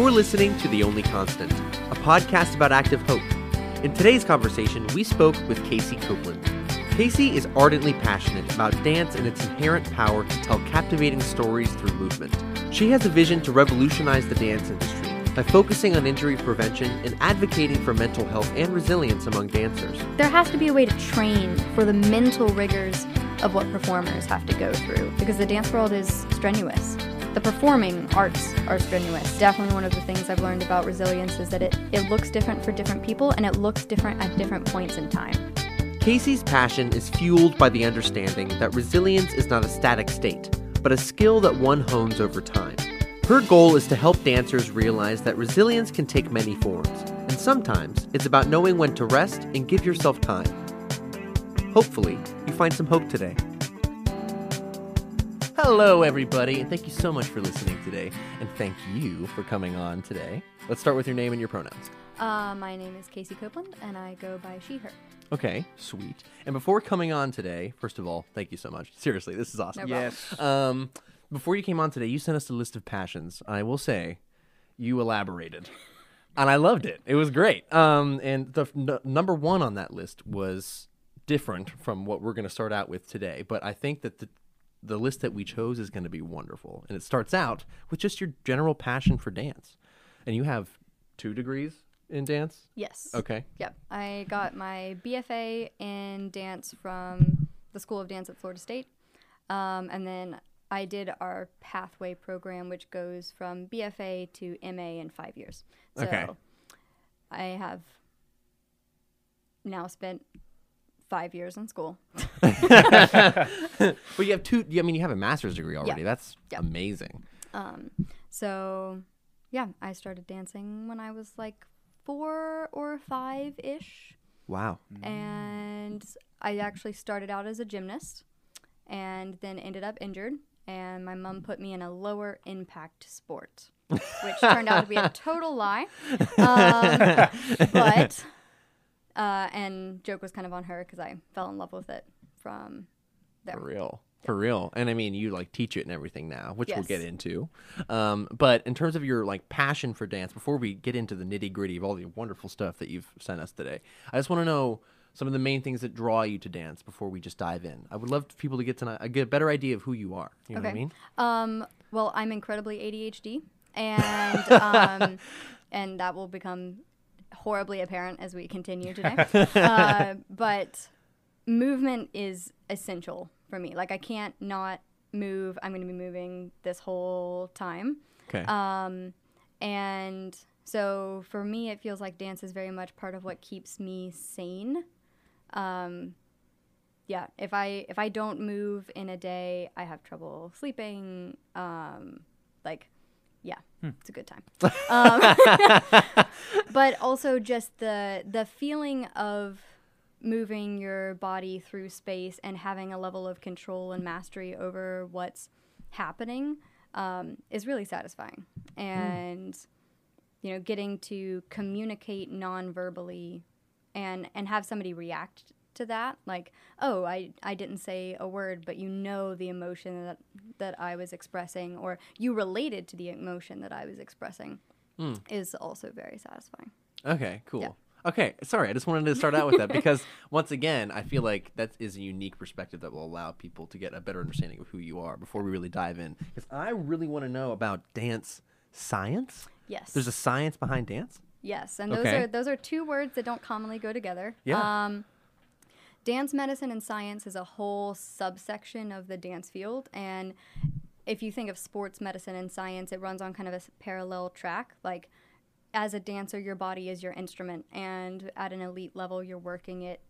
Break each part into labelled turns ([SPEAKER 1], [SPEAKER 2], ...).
[SPEAKER 1] You're listening to The Only Constant, a podcast about active hope. In today's conversation, we spoke with Casey Copeland. Casey is ardently passionate about dance and its inherent power to tell captivating stories through movement. She has a vision to revolutionize the dance industry by focusing on injury prevention and advocating for mental health and resilience among dancers.
[SPEAKER 2] There has to be a way to train for the mental rigors of what performers have to go through because the dance world is strenuous. The performing arts are strenuous. Definitely one of the things I've learned about resilience is that it, it looks different for different people and it looks different at different points in time.
[SPEAKER 1] Casey's passion is fueled by the understanding that resilience is not a static state, but a skill that one hones over time. Her goal is to help dancers realize that resilience can take many forms, and sometimes it's about knowing when to rest and give yourself time. Hopefully, you find some hope today. Hello, everybody, and thank you so much for listening today, and thank you for coming on today. Let's start with your name and your pronouns.
[SPEAKER 2] Uh, my name is Casey Copeland and I go by she, her.
[SPEAKER 1] Okay, sweet. And before coming on today, first of all, thank you so much. Seriously, this is awesome.
[SPEAKER 2] No
[SPEAKER 3] Yes.
[SPEAKER 1] Um, before you came on today, you sent us a list of passions. I will say, you elaborated, and I loved it. It was great. Um, and the n- number one on that list was different from what we're going to start out with today. But I think that the the list that we chose is going to be wonderful, and it starts out with just your general passion for dance. And you have two degrees in dance.
[SPEAKER 2] Yes.
[SPEAKER 1] Okay.
[SPEAKER 2] Yep. I got my BFA in dance from the School of Dance at Florida State. Um, and then I did our pathway program, which goes from BFA to MA in five years. So
[SPEAKER 1] Okay.
[SPEAKER 2] I have now spent five years in school.
[SPEAKER 1] But you have two. I mean, you have a master's degree already. That's
[SPEAKER 2] Yeah.
[SPEAKER 1] amazing.
[SPEAKER 2] Um, so yeah, I started dancing when I was like four or five ish.
[SPEAKER 1] Wow.
[SPEAKER 2] and I actually started out as a gymnast and then ended up injured. And my mom put me in a lower impact sport, which turned out to be a total lie. Um, but, uh, and joke was kind of on her because I fell in love with it from there.
[SPEAKER 1] For real. For real. And I mean, you like teach it and everything now, which we'll get into. Um, but in terms of your like passion for dance, before we get into the nitty gritty of all the wonderful stuff that you've sent us today, I just want to know some of the main things that draw you to dance before we just dive in. I would love for people to get to know, get a better idea of who you are. You know what I
[SPEAKER 2] Okay.
[SPEAKER 1] mean?
[SPEAKER 2] Um, well, I'm incredibly ADHD, and um, and that will become horribly apparent as we continue today. uh, but movement is essential for me. Like I can't not move. I'm going to be moving this whole time.
[SPEAKER 1] Okay.
[SPEAKER 2] Um, and so for me, it feels like dance is very much part of what keeps me sane. Um, yeah, if I if I don't move in a day, I have trouble sleeping. Um, like, yeah, it's a good time. um, but also just the the feeling of moving your body through space and having a level of control and mastery over what's happening um, is really satisfying. And you know, getting to communicate non-verbally and and have somebody react to that like oh I, I didn't say a word but you know the emotion that that I was expressing or you related to the emotion that I was expressing is also very satisfying
[SPEAKER 1] Okay, cool.
[SPEAKER 2] Yeah.
[SPEAKER 1] Okay, sorry, I just wanted to start out with that because once again, I feel like that is a unique perspective that will allow people to get a better understanding of who you are before we really dive in. Because I really want to know about dance science.
[SPEAKER 2] yes
[SPEAKER 1] There's a science behind dance.
[SPEAKER 2] Yes, and those
[SPEAKER 1] Okay.
[SPEAKER 2] are those are two words that don't commonly go together.
[SPEAKER 1] Yeah.
[SPEAKER 2] Um, dance medicine and science is a whole subsection of the dance field, and if you think of sports medicine and science, it runs on kind of a parallel track. Like, as a dancer, your body is your instrument, and at an elite level, you're working it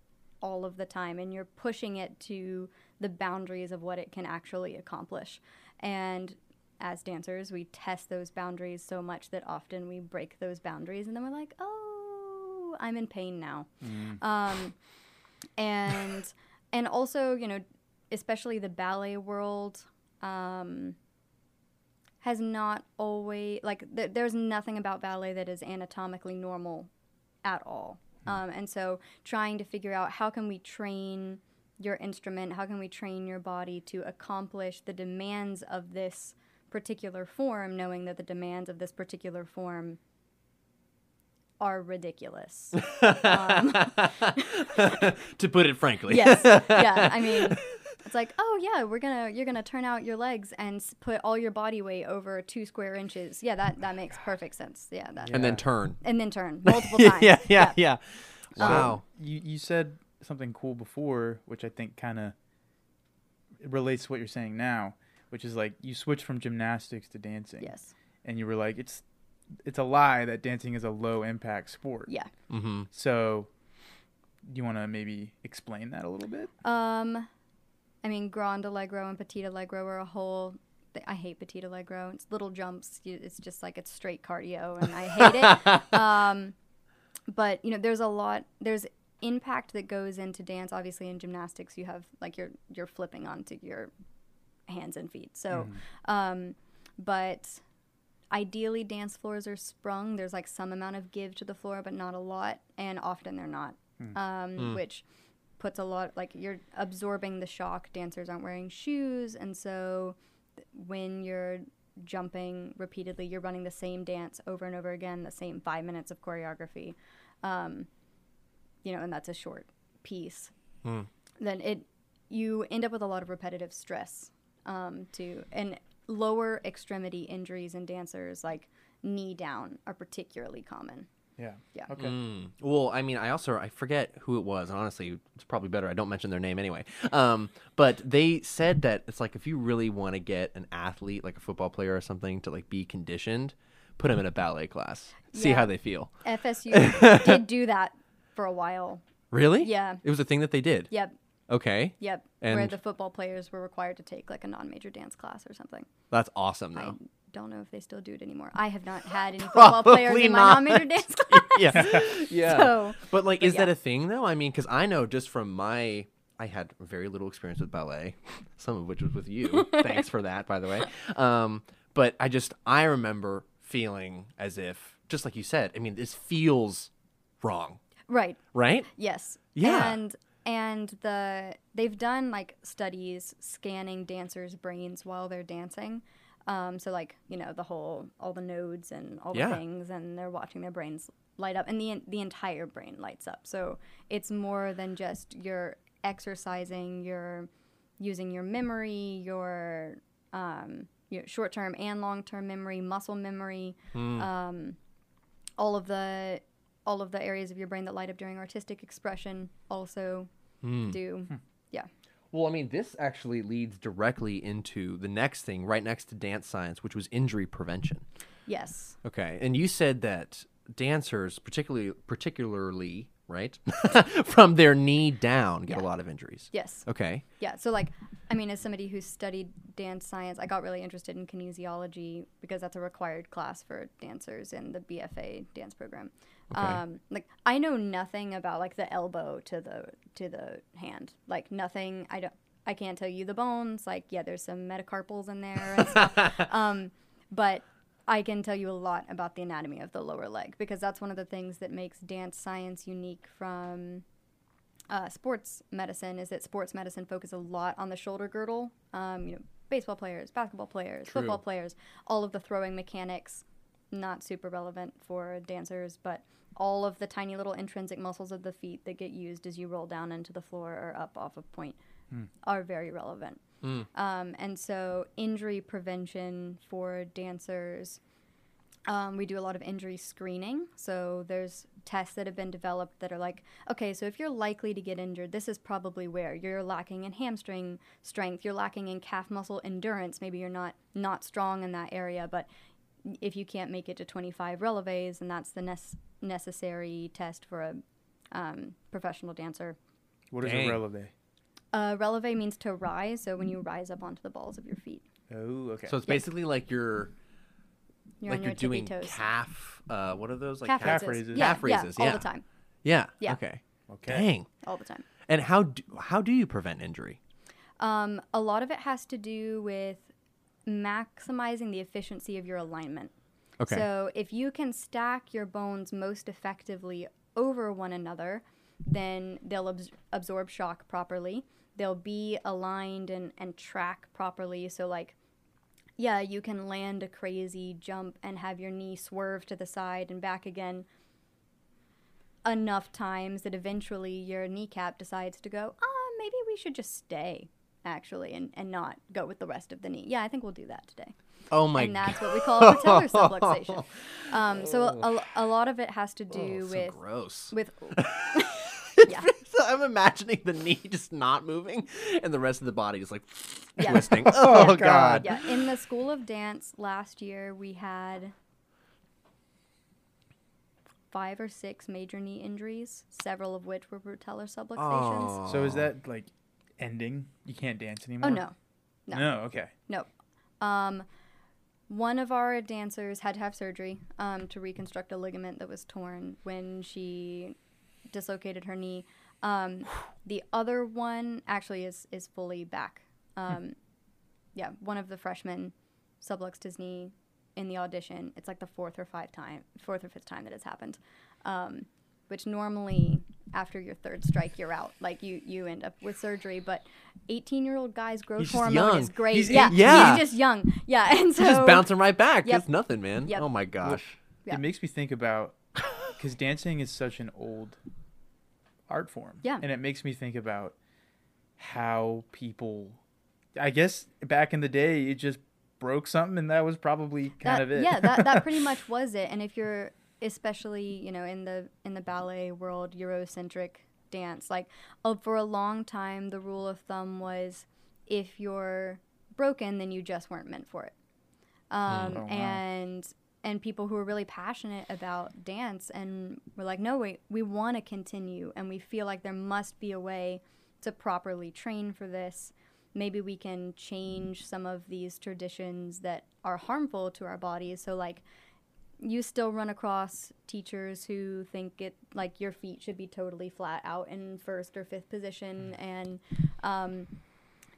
[SPEAKER 2] all of the time, and you're pushing it to the boundaries of what it can actually accomplish. And as dancers, we test those boundaries so much that often we break those boundaries, and then we're like, "Oh, I'm in pain now." Um, and and also, you know, especially the ballet world um, has not always like th- there's nothing about ballet that is anatomically normal at all. Um, and so, trying to figure out how can we train your instrument, how can we train your body to accomplish the demands of this particular form, knowing that the demands of this particular form are ridiculous. um,
[SPEAKER 1] to put it frankly.
[SPEAKER 2] yes. Yeah. I mean, it's like, oh yeah, we're gonna you're gonna turn out your legs and put all your body weight over two square inches. Yeah, that that makes perfect sense. Yeah. That.
[SPEAKER 1] and then turn.
[SPEAKER 2] And then turn multiple times.
[SPEAKER 1] yeah, yeah, yeah.
[SPEAKER 3] So,
[SPEAKER 1] Wow.
[SPEAKER 3] you you said something cool before, which I think kind of relates to what you're saying now, which is like you switched from gymnastics to dancing.
[SPEAKER 2] Yes.
[SPEAKER 3] And you were like, it's it's a lie that dancing is a low impact sport.
[SPEAKER 2] Yeah.
[SPEAKER 1] mm-hmm.
[SPEAKER 3] So, do you want to maybe explain that a little bit?
[SPEAKER 2] Um, I mean, Grand Allegro and Petit Allegro are a whole. th- I hate Petit Allegro. It's little jumps. It's just like it's straight cardio, and I hate it. um, but you know, there's a lot. There's impact that goes into dance. Obviously, in gymnastics, you have like you're you're flipping onto your hands and feet. So, um, but ideally, dance floors are sprung. There's like some amount of give to the floor, but not a lot, and often they're not. Um, which puts a lot like you're absorbing the shock dancers aren't wearing shoes and so th- when you're jumping repeatedly you're running the same dance over and over again the same five minutes of choreography um, you know and that's a short piece
[SPEAKER 1] Hmm.
[SPEAKER 2] then it you end up with a lot of repetitive stress um, to and lower extremity injuries in dancers like knee down are particularly common
[SPEAKER 3] Yeah.
[SPEAKER 2] Yeah.
[SPEAKER 3] Okay.
[SPEAKER 1] Mm. Well, I mean, I also I forget who it was. Honestly, it's probably better I don't mention their name anyway. Um, but they said that it's like if you really want to get an athlete, like a football player or something, to like be conditioned, put them in a ballet class, see
[SPEAKER 2] Yeah.
[SPEAKER 1] how they feel.
[SPEAKER 2] fsu did do that for a while
[SPEAKER 1] Really?
[SPEAKER 2] Yeah.
[SPEAKER 1] It was a thing that they did.
[SPEAKER 2] yep
[SPEAKER 1] Okay,
[SPEAKER 2] Yep, where the football players were required to take like a non-major dance class or something.
[SPEAKER 1] that's awesome though.
[SPEAKER 2] I don't know if they still do it anymore. I have not had any football players in my
[SPEAKER 1] not.
[SPEAKER 2] non-major dance class.
[SPEAKER 1] yeah, yeah.
[SPEAKER 2] So,
[SPEAKER 1] but like,
[SPEAKER 2] but
[SPEAKER 1] is that a thing though? I mean, because I know just from my, I had very little experience with ballet, some of which was with you. Thanks for that, by the way. Um, but I just I remember feeling as if, just like you said, I mean, this feels wrong,
[SPEAKER 2] right,
[SPEAKER 1] right?
[SPEAKER 2] yes,
[SPEAKER 1] Yeah.
[SPEAKER 2] and and the they've done like studies scanning dancers' brains while they're dancing. Um, so like you know the whole all the nodes and all the
[SPEAKER 1] Yeah.
[SPEAKER 2] things, and they're watching their brains light up, and the the entire brain lights up. So it's more than just you're exercising, you're using your memory, your um, your short term and long term memory, muscle memory, um, all of the all of the areas of your brain that light up during artistic expression also hmm. do. Hmm. Yeah.
[SPEAKER 1] Well, I mean, this actually leads directly into the next thing, right next to dance science, which was injury prevention.
[SPEAKER 2] Yes.
[SPEAKER 1] Okay, and you said that dancers, particularly particularly right, from their knee down, get a lot of injuries.
[SPEAKER 2] Yes.
[SPEAKER 1] Okay.
[SPEAKER 2] Yeah. So like, I mean, as somebody who's studied dance science, I got really interested in kinesiology because that's a required class for dancers in the BFA dance program.
[SPEAKER 1] Okay.
[SPEAKER 2] Um, like I know nothing about like the elbow to the to the hand. Like nothing. I don't. I can't tell you the bones. Like yeah, there's some metacarpals in there and stuff. um, but I can tell you a lot about the anatomy of the lower leg because that's one of the things that makes dance science unique from uh, sports medicine is that sports medicine focuses a lot on the shoulder girdle. Um, you know, baseball players, basketball players,
[SPEAKER 1] True.
[SPEAKER 2] football players, all of the throwing mechanics, not super relevant for dancers, but all of the tiny little intrinsic muscles of the feet that get used as you roll down into the floor or up off a point are very relevant. Um, and so, injury prevention for dancers um, we do a lot of injury screening. So there's tests that have been developed that are like, okay, so if you're likely to get injured, this is probably where you're lacking in hamstring strength, you're lacking in calf muscle endurance. Maybe you're not not strong in that area, but if you can't make it to 25 releves, and that's the nes- necessary test for a um, professional dancer.
[SPEAKER 3] What is
[SPEAKER 1] Dang.
[SPEAKER 3] a releve?
[SPEAKER 2] Uh, releve means to rise, so when you rise up onto the balls of your feet,
[SPEAKER 3] Oh, okay.
[SPEAKER 1] So it's
[SPEAKER 2] Yeah.
[SPEAKER 1] basically like you're
[SPEAKER 2] you're
[SPEAKER 1] like
[SPEAKER 2] on
[SPEAKER 1] you're
[SPEAKER 2] your
[SPEAKER 1] doing
[SPEAKER 2] toes.
[SPEAKER 1] calf. Uh, what are those? Like
[SPEAKER 2] calf,
[SPEAKER 3] calf
[SPEAKER 2] raises.
[SPEAKER 3] raises.
[SPEAKER 2] Yeah,
[SPEAKER 1] Calf
[SPEAKER 2] yeah,
[SPEAKER 1] raises,
[SPEAKER 2] all
[SPEAKER 1] yeah.
[SPEAKER 2] the time,
[SPEAKER 1] Yeah.
[SPEAKER 2] Yeah.
[SPEAKER 1] Okay.
[SPEAKER 3] okay.
[SPEAKER 1] Dang.
[SPEAKER 2] all the time.
[SPEAKER 1] And how do, how do you prevent injury?
[SPEAKER 2] Um, a lot of it has to do with maximizing the efficiency of your alignment.
[SPEAKER 1] Okay.
[SPEAKER 2] So if you can stack your bones most effectively over one another, then they'll abs- absorb shock properly. They'll be aligned and, and track properly. So like yeah, you can land a crazy jump and have your knee swerve to the side and back again enough times that eventually your kneecap decides to go, ah, maybe we should just stay actually and, and not go with the rest of the knee. Yeah, I think we'll do that today.
[SPEAKER 1] Oh my
[SPEAKER 2] and that's
[SPEAKER 1] god.
[SPEAKER 2] what we call a patellar subluxation. Um, so a, a lot of it has to do
[SPEAKER 1] Oh, so
[SPEAKER 2] with
[SPEAKER 1] gross.
[SPEAKER 2] with yeah.
[SPEAKER 1] So I'm imagining the knee just not moving and the rest of the body is like
[SPEAKER 2] Yeah.
[SPEAKER 1] twisting. Oh
[SPEAKER 3] Yeah.
[SPEAKER 1] god.
[SPEAKER 2] Yeah, in the School of Dance last year, we had five or six major knee injuries, several of which were patellar subluxations.
[SPEAKER 1] Oh.
[SPEAKER 3] So is that like ending? You can't dance anymore.
[SPEAKER 2] Oh no, no.
[SPEAKER 3] No. Okay.
[SPEAKER 2] no. Um, one of our dancers had to have surgery um, to reconstruct a ligament that was torn when she dislocated her knee. Um, the other one actually is is fully back. Um, yeah, one of the freshmen subluxed his knee in the audition. It's like the fourth or five time, fourth or fifth time that it's happened. Um, which normally after your third strike you're out. Like you you end up with surgery. But 18 year old guys growth
[SPEAKER 1] He's just
[SPEAKER 2] hormone
[SPEAKER 1] young.
[SPEAKER 2] is great.
[SPEAKER 3] He's
[SPEAKER 2] yeah,
[SPEAKER 3] eight-
[SPEAKER 1] Yeah.
[SPEAKER 2] he's just young. Yeah, and so
[SPEAKER 1] He's just bouncing right back.
[SPEAKER 2] Yep.
[SPEAKER 1] It's nothing, man.
[SPEAKER 2] Yep.
[SPEAKER 1] Oh my gosh.
[SPEAKER 2] Yeah.
[SPEAKER 3] It makes me think about because dancing is such an old art form.
[SPEAKER 2] Yeah.
[SPEAKER 3] And it makes me think about how people, I guess back in the day, it just broke something and that was probably kind
[SPEAKER 2] that,
[SPEAKER 3] of it.
[SPEAKER 2] Yeah, that, that pretty much was it. And if you're especially, you know, in the in the ballet world, Eurocentric dance, like uh, for a long time the rule of thumb was if you're broken, then you just weren't meant for it. Um,
[SPEAKER 3] Oh, wow.
[SPEAKER 2] and and people who are really passionate about dance and we're like, no, wait, we want to continue, and we feel like there must be a way to properly train for this. Maybe we can change some of these traditions that are harmful to our bodies. So, like, you still run across teachers who think it like your feet should be totally flat out in first or fifth position, and um,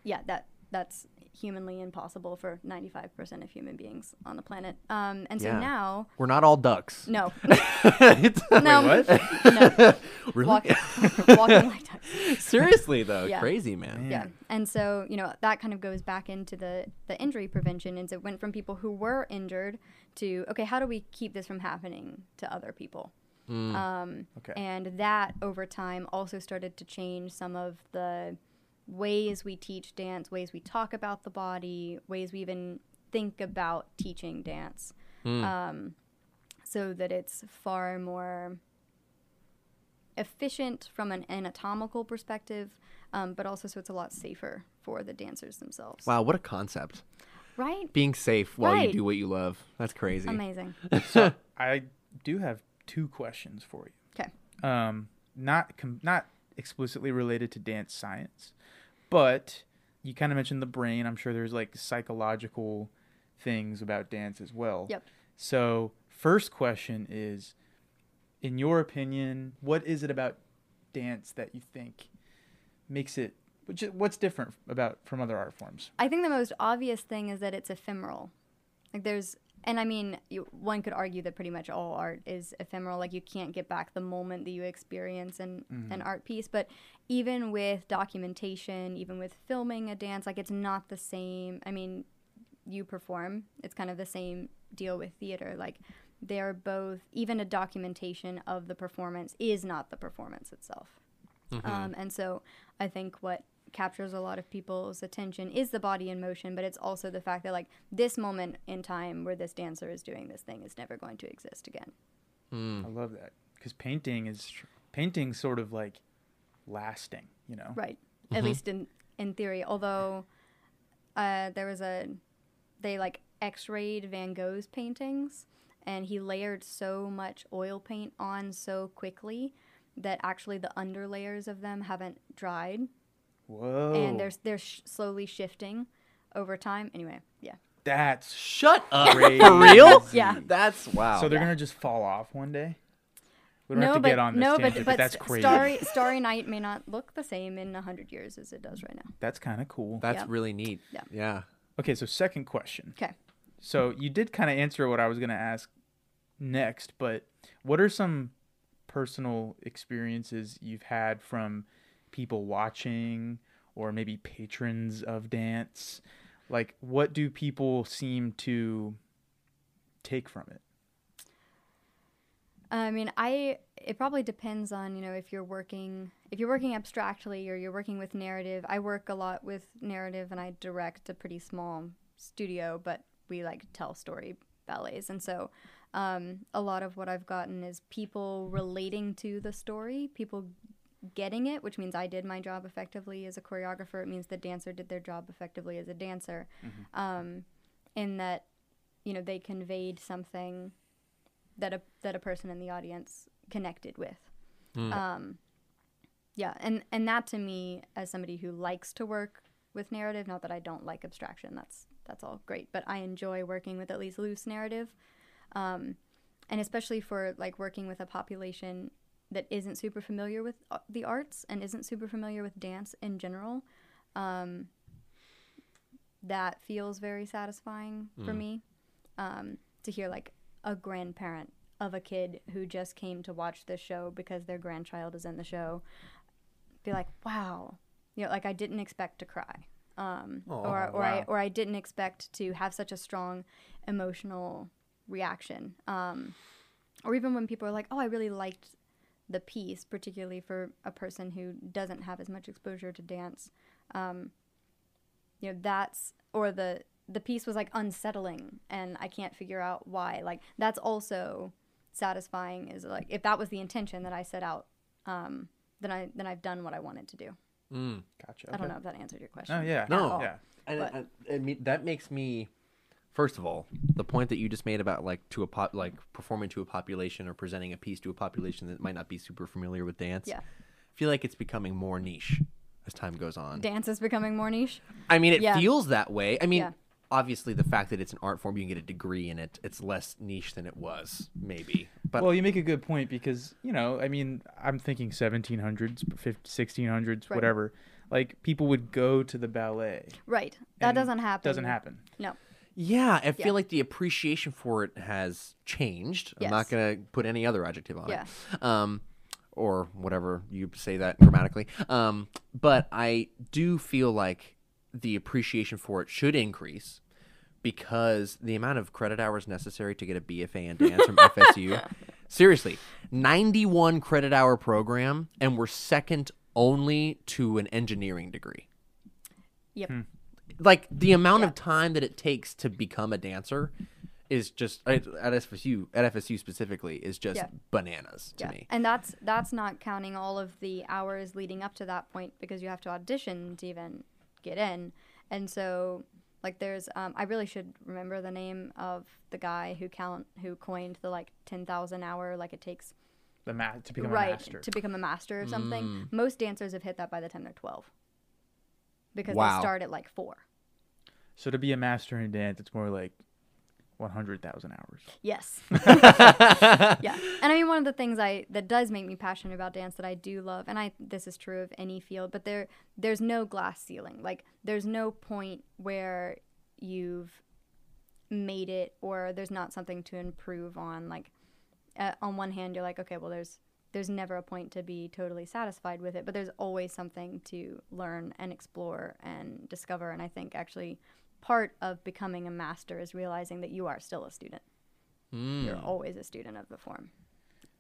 [SPEAKER 2] yeah, that that's humanly impossible for 95% of human beings on the planet. Um, and so
[SPEAKER 1] Yeah.
[SPEAKER 2] now,
[SPEAKER 1] We're not all ducks.
[SPEAKER 2] no,
[SPEAKER 1] It's-
[SPEAKER 2] no,
[SPEAKER 3] what?
[SPEAKER 2] no,
[SPEAKER 1] really?
[SPEAKER 2] walk, walking like ducks.
[SPEAKER 1] Seriously though,
[SPEAKER 2] Yeah.
[SPEAKER 1] crazy man.
[SPEAKER 2] Yeah, and so you know that kind of goes back into the the injury prevention, and so it went from people who were injured to okay, how do we keep this from happening to other people?
[SPEAKER 1] Mm.
[SPEAKER 2] Um,
[SPEAKER 3] Okay.
[SPEAKER 2] and that over time also started to change some of the ways we teach dance, ways we talk about the body, ways we even think about teaching dance,
[SPEAKER 1] Mm.
[SPEAKER 2] um, so that it's far more efficient from an anatomical perspective, um, but also so it's a lot safer for the dancers themselves.
[SPEAKER 1] Wow, what a concept.
[SPEAKER 2] Right?
[SPEAKER 1] Being safe while
[SPEAKER 2] Right.
[SPEAKER 1] you do what you love. That's crazy.
[SPEAKER 2] Amazing.
[SPEAKER 3] so I do have two questions for you.
[SPEAKER 2] 'Kay.
[SPEAKER 3] Um, not com- not explicitly related to dance science, but you kind of mentioned the brain. I'm sure there's like psychological things about dance as well.
[SPEAKER 2] Yep.
[SPEAKER 3] So first question is, in your opinion, what is it about dance that you think makes it? Which what's different about from other art forms?
[SPEAKER 2] I think the most obvious thing is that it's ephemeral. Like there's, and I mean, you, one could argue that pretty much all art is ephemeral. Like you can't get back the moment that you experience in an art piece. But even with documentation, even with filming a dance, like it's not the same. I mean, you perform. It's kind of the same deal with theater. Like they're both. Even a documentation of the performance is not the performance itself. Um, and so I think what captures a lot of people's attention is the body in motion, but it's also the fact that like this moment in time where this dancer is doing this thing is never going to exist again.
[SPEAKER 1] Mm.
[SPEAKER 3] I love that because painting is painting sort of like lasting. You know.
[SPEAKER 2] Right. At least in in theory. Although uh, there was a they like X-rayed Van Gogh's paintings, and he layered so much oil paint on so quickly that actually the underlayers of them haven't dried,
[SPEAKER 3] Whoa.
[SPEAKER 2] and they're they're sh- slowly shifting over time. Anyway, yeah.
[SPEAKER 3] that's
[SPEAKER 1] Shut up.
[SPEAKER 3] Crazy.
[SPEAKER 1] For real?
[SPEAKER 2] Yeah.
[SPEAKER 1] That's wow.
[SPEAKER 3] so they're
[SPEAKER 2] Yeah.
[SPEAKER 3] gonna just fall off one day. We don't
[SPEAKER 2] no,
[SPEAKER 3] have to
[SPEAKER 2] but
[SPEAKER 3] get on this
[SPEAKER 2] no,
[SPEAKER 3] tangent,
[SPEAKER 2] but,
[SPEAKER 3] but,
[SPEAKER 2] but
[SPEAKER 3] that's crazy.
[SPEAKER 2] Starry Starry Night may not look the same in a hundred years as it does right now.
[SPEAKER 3] That's kind of cool.
[SPEAKER 1] That's
[SPEAKER 2] Yeah.
[SPEAKER 1] really neat.
[SPEAKER 2] Yeah.
[SPEAKER 1] Yeah.
[SPEAKER 3] Okay, so second question.
[SPEAKER 2] Okay.
[SPEAKER 3] So you did kind of answer what I was gonna ask next, but what are some personal experiences you've had from people watching or maybe patrons of dance? like what do people seem to take from it?
[SPEAKER 2] I mean, I it probably depends on you know if you're working if you're working abstractly or you're working with narrative. I work a lot with narrative, and I direct a pretty small studio, but we like tell story ballets, and so um, a lot of what I've gotten is people relating to the story, people getting it, which means I did my job effectively as a choreographer. It means the dancer did their job effectively as a dancer, um, in that you know they conveyed something that a that a person in the audience connected with. Um, yeah, and and that to me, as somebody who likes to work with narrative, not that I don't like abstraction, that's that's all great, but I enjoy working with at least loose narrative, um, and especially for like working with a population that isn't super familiar with uh, the arts and isn't super familiar with dance in general. Um, that feels very satisfying for me um, to hear like a grandparent of a kid who just came to watch this show because their grandchild is in the show be like wow you know like i didn't expect to cry um,
[SPEAKER 1] Aw,
[SPEAKER 2] or, or, I, or i didn't expect to have such a strong emotional reaction um, or even when people are like oh i really liked the piece particularly for a person who doesn't have as much exposure to dance um, you know that's or the the piece was like unsettling and i can't figure out why like that's also satisfying is like if that was the intention that i set out um then i then i've done what i wanted to do
[SPEAKER 1] Mm.
[SPEAKER 3] Gotcha.
[SPEAKER 2] i don't know if that answered your question
[SPEAKER 3] Oh yeah.
[SPEAKER 1] No.
[SPEAKER 3] Yeah.
[SPEAKER 1] And, and, and that makes me, first of all, the point that you just made about like to a pop, like performing to a population or presenting a piece to a population that might not be super familiar with dance.
[SPEAKER 2] Yeah.
[SPEAKER 1] I feel like it's becoming more niche as time goes on.
[SPEAKER 2] dance is becoming more niche
[SPEAKER 1] I mean, it
[SPEAKER 2] Yeah.
[SPEAKER 1] feels that way. I mean,
[SPEAKER 2] Yeah.
[SPEAKER 1] obviously, the fact that it's an art form, you can get a degree in it. It's less niche than it was, maybe. But
[SPEAKER 3] well, you make a good point because you know, I mean, I'm thinking 1700s, 1600s,
[SPEAKER 2] Right.
[SPEAKER 3] whatever. Like people would go to the ballet.
[SPEAKER 2] right that doesn't happen
[SPEAKER 3] Doesn't happen.
[SPEAKER 2] no
[SPEAKER 1] yeah, I feel
[SPEAKER 2] Yeah.
[SPEAKER 1] like the appreciation for it has changed. I'm not gonna put any other adjective on
[SPEAKER 2] Yeah.
[SPEAKER 1] it. Um, or whatever you say that grammatically. Um, but I do feel like the appreciation for it should increase because the amount of credit hours necessary to get a BFA in dance from FSU, seriously, 91 credit hour program, and we're second only to an engineering degree.
[SPEAKER 2] yep
[SPEAKER 1] Like the amount
[SPEAKER 2] Yeah.
[SPEAKER 1] of time that it takes to become a dancer is just at at FSU, at FSU specifically, is just
[SPEAKER 2] Yeah.
[SPEAKER 1] bananas to
[SPEAKER 2] yeah
[SPEAKER 1] me.
[SPEAKER 2] and that's that's not counting all of the hours leading up to that point because you have to audition to even get in and so like there's um, i really should remember the name of the guy who count who coined the like 10000 hour like it takes
[SPEAKER 3] The ma- to become
[SPEAKER 2] right
[SPEAKER 3] a master.
[SPEAKER 2] to become a master or something
[SPEAKER 1] Mm.
[SPEAKER 2] most dancers have hit that by the time they're 12 because
[SPEAKER 1] Wow.
[SPEAKER 2] they start at like four
[SPEAKER 3] so to be a master in dance, it's more like 100,000 hours.
[SPEAKER 2] Yes. yeah. And I mean one of the things I that does make me passionate about dance that I do love and I this is true of any field, but there there's no glass ceiling. Like there's no point where you've made it or there's not something to improve on like uh, on one hand you're like okay, well there's there's never a point to be totally satisfied with it, but there's always something to learn and explore and discover and I think actually part of becoming a master is realizing that you are still a student.
[SPEAKER 1] Mm.
[SPEAKER 2] You're always a student of the form.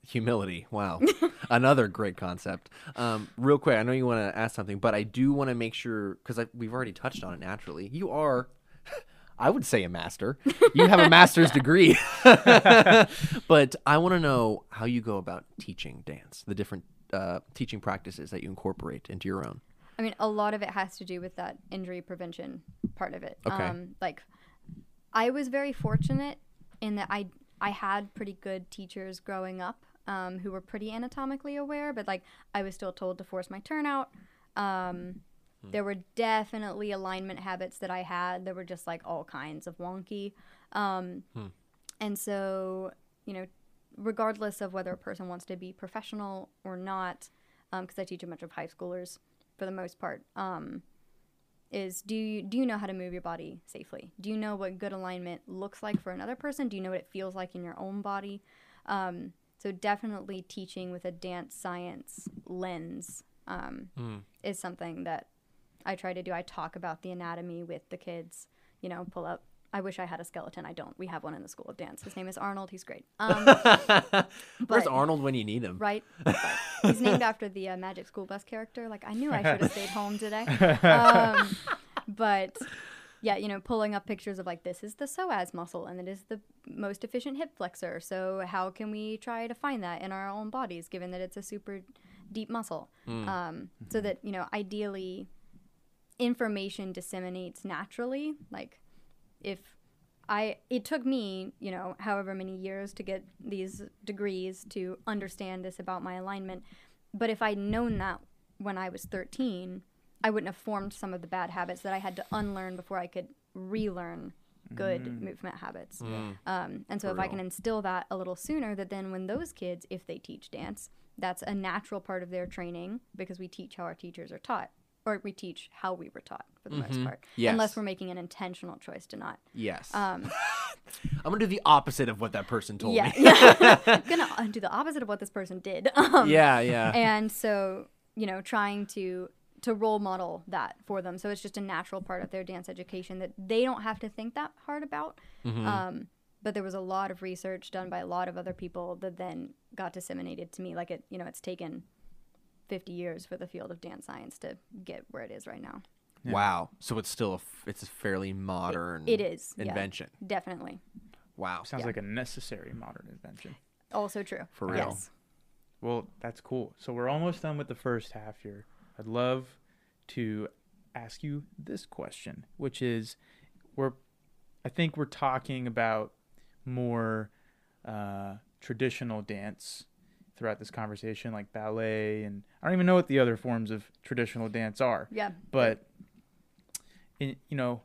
[SPEAKER 1] Humility. Wow. Another great concept. Um, real quick, I know you want to ask something, but I do want to make sure because we've already touched on it naturally. You are, I would say, a master. You have a master's degree. but I want to know how you go about teaching dance, the different uh, teaching practices that you incorporate into your own.
[SPEAKER 2] I mean, a lot of it has to do with that injury prevention part of it.
[SPEAKER 1] Okay.
[SPEAKER 2] Um, like, I was very fortunate in that I I had pretty good teachers growing up um, who were pretty anatomically aware, but like I was still told to force my turnout. Um, There were definitely alignment habits that I had that were just like all kinds of wonky. Um, And so, you know, regardless of whether a person wants to be professional or not, because I teach a bunch of high schoolers for the most part, um, is do you do you know how to move your body safely? Do you know what good alignment looks like for another person? Do you know what it feels like in your own body? Um, so definitely teaching with a dance science lens um, is something that I try to do. I talk about the anatomy with the kids you know, pull up. I wish I had a skeleton. I don't. We have one in the School of Dance. His name is Arnold. He's great. Um,
[SPEAKER 1] Where's
[SPEAKER 2] but-
[SPEAKER 1] Arnold when you need him?
[SPEAKER 2] right? He's named after the uh, Magic School Bus character. Like I knew I should have stayed home today. Um, but yeah, you know, pulling up pictures of like this is the psoas muscle and it is the most efficient hip flexor. So how can we try to find that in our own bodies, given that it's a super deep muscle? Um, so that you know, ideally, information disseminates naturally. Like if I it took me, you know, however many years to get these degrees to understand this about my alignment. But if I'd known that when I was 13, I wouldn't have formed some of the bad habits that I had to unlearn before I could relearn good movement habits. Um, and so if I can instill that a little sooner, that then when those kids, if they teach dance, that's a natural part of their training because we teach how our teachers are taught, or we teach how we were taught for the most part,
[SPEAKER 1] Yes.
[SPEAKER 2] unless we're making an intentional choice to not.
[SPEAKER 1] Yes.
[SPEAKER 2] Um,
[SPEAKER 1] I'm gonna do the opposite of what that person told
[SPEAKER 2] yeah,
[SPEAKER 1] me.
[SPEAKER 2] yeah. I'm gonna uh, do the opposite of what this person did. Um,
[SPEAKER 1] yeah, yeah.
[SPEAKER 2] and so you know, trying to to role model that for them, so it's just a natural part of their dance education that they don't have to think that hard about.
[SPEAKER 1] Mm-hmm.
[SPEAKER 2] Um, but there was a lot of research done by a lot of other people that then got disseminated to me. Like it, you know, it's taken 50 years for the field of dance science to get where it is right now.
[SPEAKER 1] Wow. So it's still a f- it's a fairly modern
[SPEAKER 2] It is yeah,
[SPEAKER 1] invention.
[SPEAKER 2] definitely.
[SPEAKER 1] Wow.
[SPEAKER 3] Sounds
[SPEAKER 2] Yeah.
[SPEAKER 3] like a necessary modern invention.
[SPEAKER 2] Also true.
[SPEAKER 1] For real.
[SPEAKER 2] Yes.
[SPEAKER 3] Well, that's cool. So we're almost done with the first half here. I'd love to ask you this question, which is we're I think we're talking about more uh, traditional dance throughout this conversation, like ballet, and I don't even know what the other forms of traditional dance are.
[SPEAKER 2] Yeah.
[SPEAKER 3] But in, you know,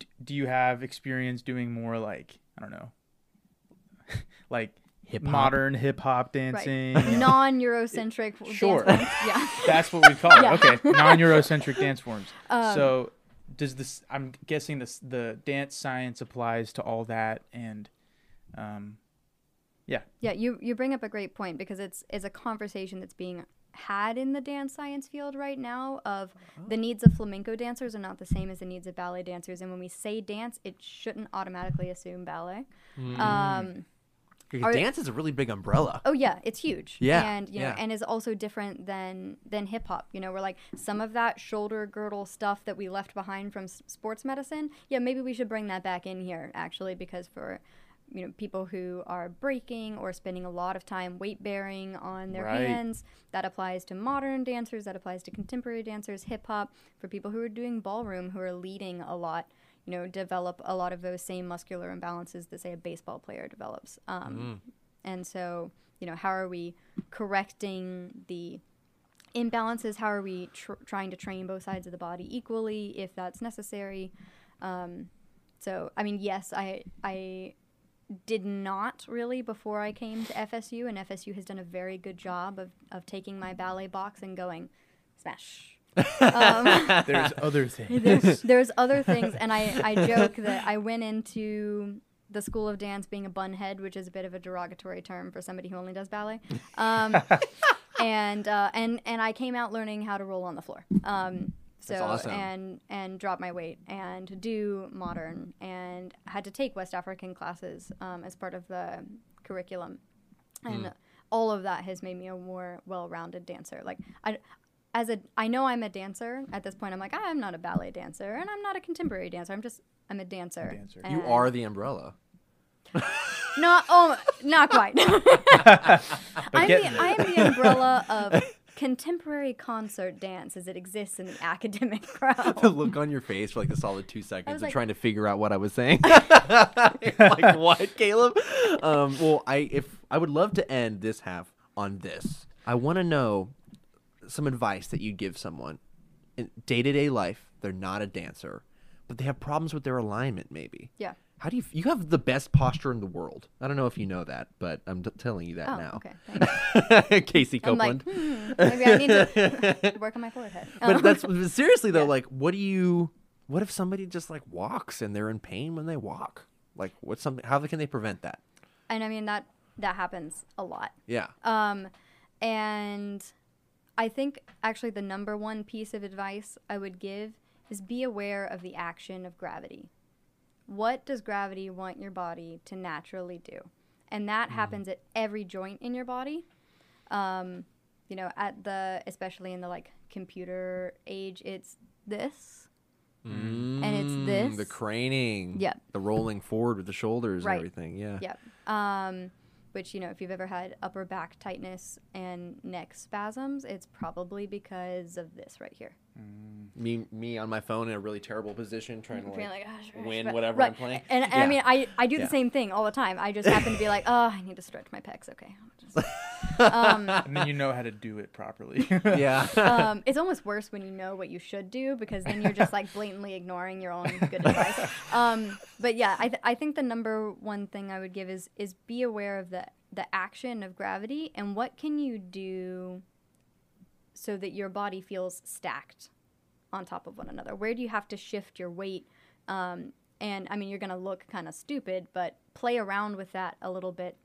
[SPEAKER 3] d- do you have experience doing more like I don't know, like
[SPEAKER 1] Hip-hop?
[SPEAKER 3] modern hip hop dancing? and-
[SPEAKER 2] Non-Eurocentric dance
[SPEAKER 3] Sure.
[SPEAKER 2] forms. Yeah.
[SPEAKER 3] That's what we call it.
[SPEAKER 2] Yeah.
[SPEAKER 3] Okay, non-Eurocentric dance forms.
[SPEAKER 2] Um,
[SPEAKER 3] so, does this? I'm guessing this the dance science applies to all that, and um, yeah,
[SPEAKER 2] Yeah, you you bring up a great point because it's it's a conversation that's being had in the dance science field right now of the needs of flamenco dancers are not the same as the needs of ballet dancers. And when we say dance it shouldn't automatically assume ballet. Um,
[SPEAKER 1] Because
[SPEAKER 2] Are-
[SPEAKER 1] dance is a really big umbrella.
[SPEAKER 2] oh yeah it's huge.
[SPEAKER 1] Yeah,
[SPEAKER 2] and you know
[SPEAKER 1] yeah.
[SPEAKER 2] and is also different than than hip hop. You know we're like some of that shoulder girdle stuff that we left behind from s- sports medicine yeah maybe we should bring that back in here actually because for you know people who are breaking or spending a lot of time weight bearing on their
[SPEAKER 3] Right.
[SPEAKER 2] hands. That applies to modern dancers that applies to contemporary dancers hip hop for people who are doing ballroom who are leading a lot you know develop a lot of those same muscular imbalances that say a baseball player develops. Um, and so you know how are we correcting the imbalances? How are we tr- trying to train both sides of the body equally if that's necessary? Um, so i mean yes i i did not really before I came to FSU, and FSU has done a very good job of, of taking my ballet box and going smash. um,
[SPEAKER 3] there's other things.
[SPEAKER 2] there's, there's other things, and I, I joke that I went into the School of Dance being a bunhead, which is a bit of a derogatory term for somebody who only does ballet. Um, and uh, and and I came out learning how to roll on the floor. Um, so
[SPEAKER 1] awesome.
[SPEAKER 2] and and drop my weight and do modern and had to take West African classes um, as part of the curriculum, and all of that has made me a more well-rounded dancer. Like I. As a, I know I'm a dancer. At this point, I'm like, I'm not a ballet dancer, and I'm not a contemporary dancer. I'm just, I'm a dancer.
[SPEAKER 3] dancer.
[SPEAKER 1] You are the umbrella.
[SPEAKER 2] not oh not quite. I'm the. I'm the umbrella of contemporary concert dance as it exists in the academic crowd.
[SPEAKER 1] the look on your face for like the solid two seconds of
[SPEAKER 2] like-
[SPEAKER 1] trying to figure out what I was saying. like what, Caleb? Um, well, I if I would love to end this half on this. I want to know some advice that you'd give someone in day to day life. They're not a dancer, but they have problems with their alignment. Maybe.
[SPEAKER 2] Yeah.
[SPEAKER 1] How do you? You have the best posture in the world. I don't know if you know that, but I'm t- telling you that
[SPEAKER 2] Oh,
[SPEAKER 1] now.
[SPEAKER 2] okay.
[SPEAKER 1] Casey
[SPEAKER 2] I'm
[SPEAKER 1] Copeland.
[SPEAKER 2] like, hmm, maybe I need to work on my forehead.
[SPEAKER 1] but
[SPEAKER 2] Um,
[SPEAKER 1] that's seriously though
[SPEAKER 2] Yeah.
[SPEAKER 1] like what do you what if somebody just like walks and they're in pain when they walk like what's something how can they prevent that
[SPEAKER 2] and I mean that that happens a lot.
[SPEAKER 1] yeah
[SPEAKER 2] Um, and I think actually the number one piece of advice I would give is be aware of the action of gravity. What does gravity want your body to naturally do? And that happens at every joint in your body. Um, you know, at the especially in the like computer age, it's this.
[SPEAKER 1] Mm,
[SPEAKER 2] it's this.
[SPEAKER 1] The craning.
[SPEAKER 2] Yep.
[SPEAKER 1] The rolling forward with the shoulders
[SPEAKER 2] Right.
[SPEAKER 1] and everything. Yeah.
[SPEAKER 2] Yep. Um, which you know, if you've ever had upper back tightness and neck spasms, it's probably because of this right here.
[SPEAKER 1] Me, me on my phone in a really terrible position, trying to like,
[SPEAKER 2] like, "Ah, sh- sh-
[SPEAKER 1] win
[SPEAKER 2] sh-"
[SPEAKER 1] whatever
[SPEAKER 2] right.
[SPEAKER 1] I'm playing.
[SPEAKER 2] And, and
[SPEAKER 1] Yeah.
[SPEAKER 2] I mean, I, I do
[SPEAKER 1] Yeah.
[SPEAKER 2] the same thing all the time. I just happen to be like, oh, I need to stretch my pecs. Okay. I'll just- um,
[SPEAKER 3] and then you know how to do it properly.
[SPEAKER 1] yeah.
[SPEAKER 2] um, it's almost worse when you know what you should do because then you're just like blatantly ignoring your own good advice. Um, but yeah, I, th- I think the number one thing I would give is is be aware of the the action of gravity and what can you do so that your body feels stacked on top of one another. Where do you have to shift your weight? Um, and I mean, you're gonna look kind of stupid, but play around with that a little bit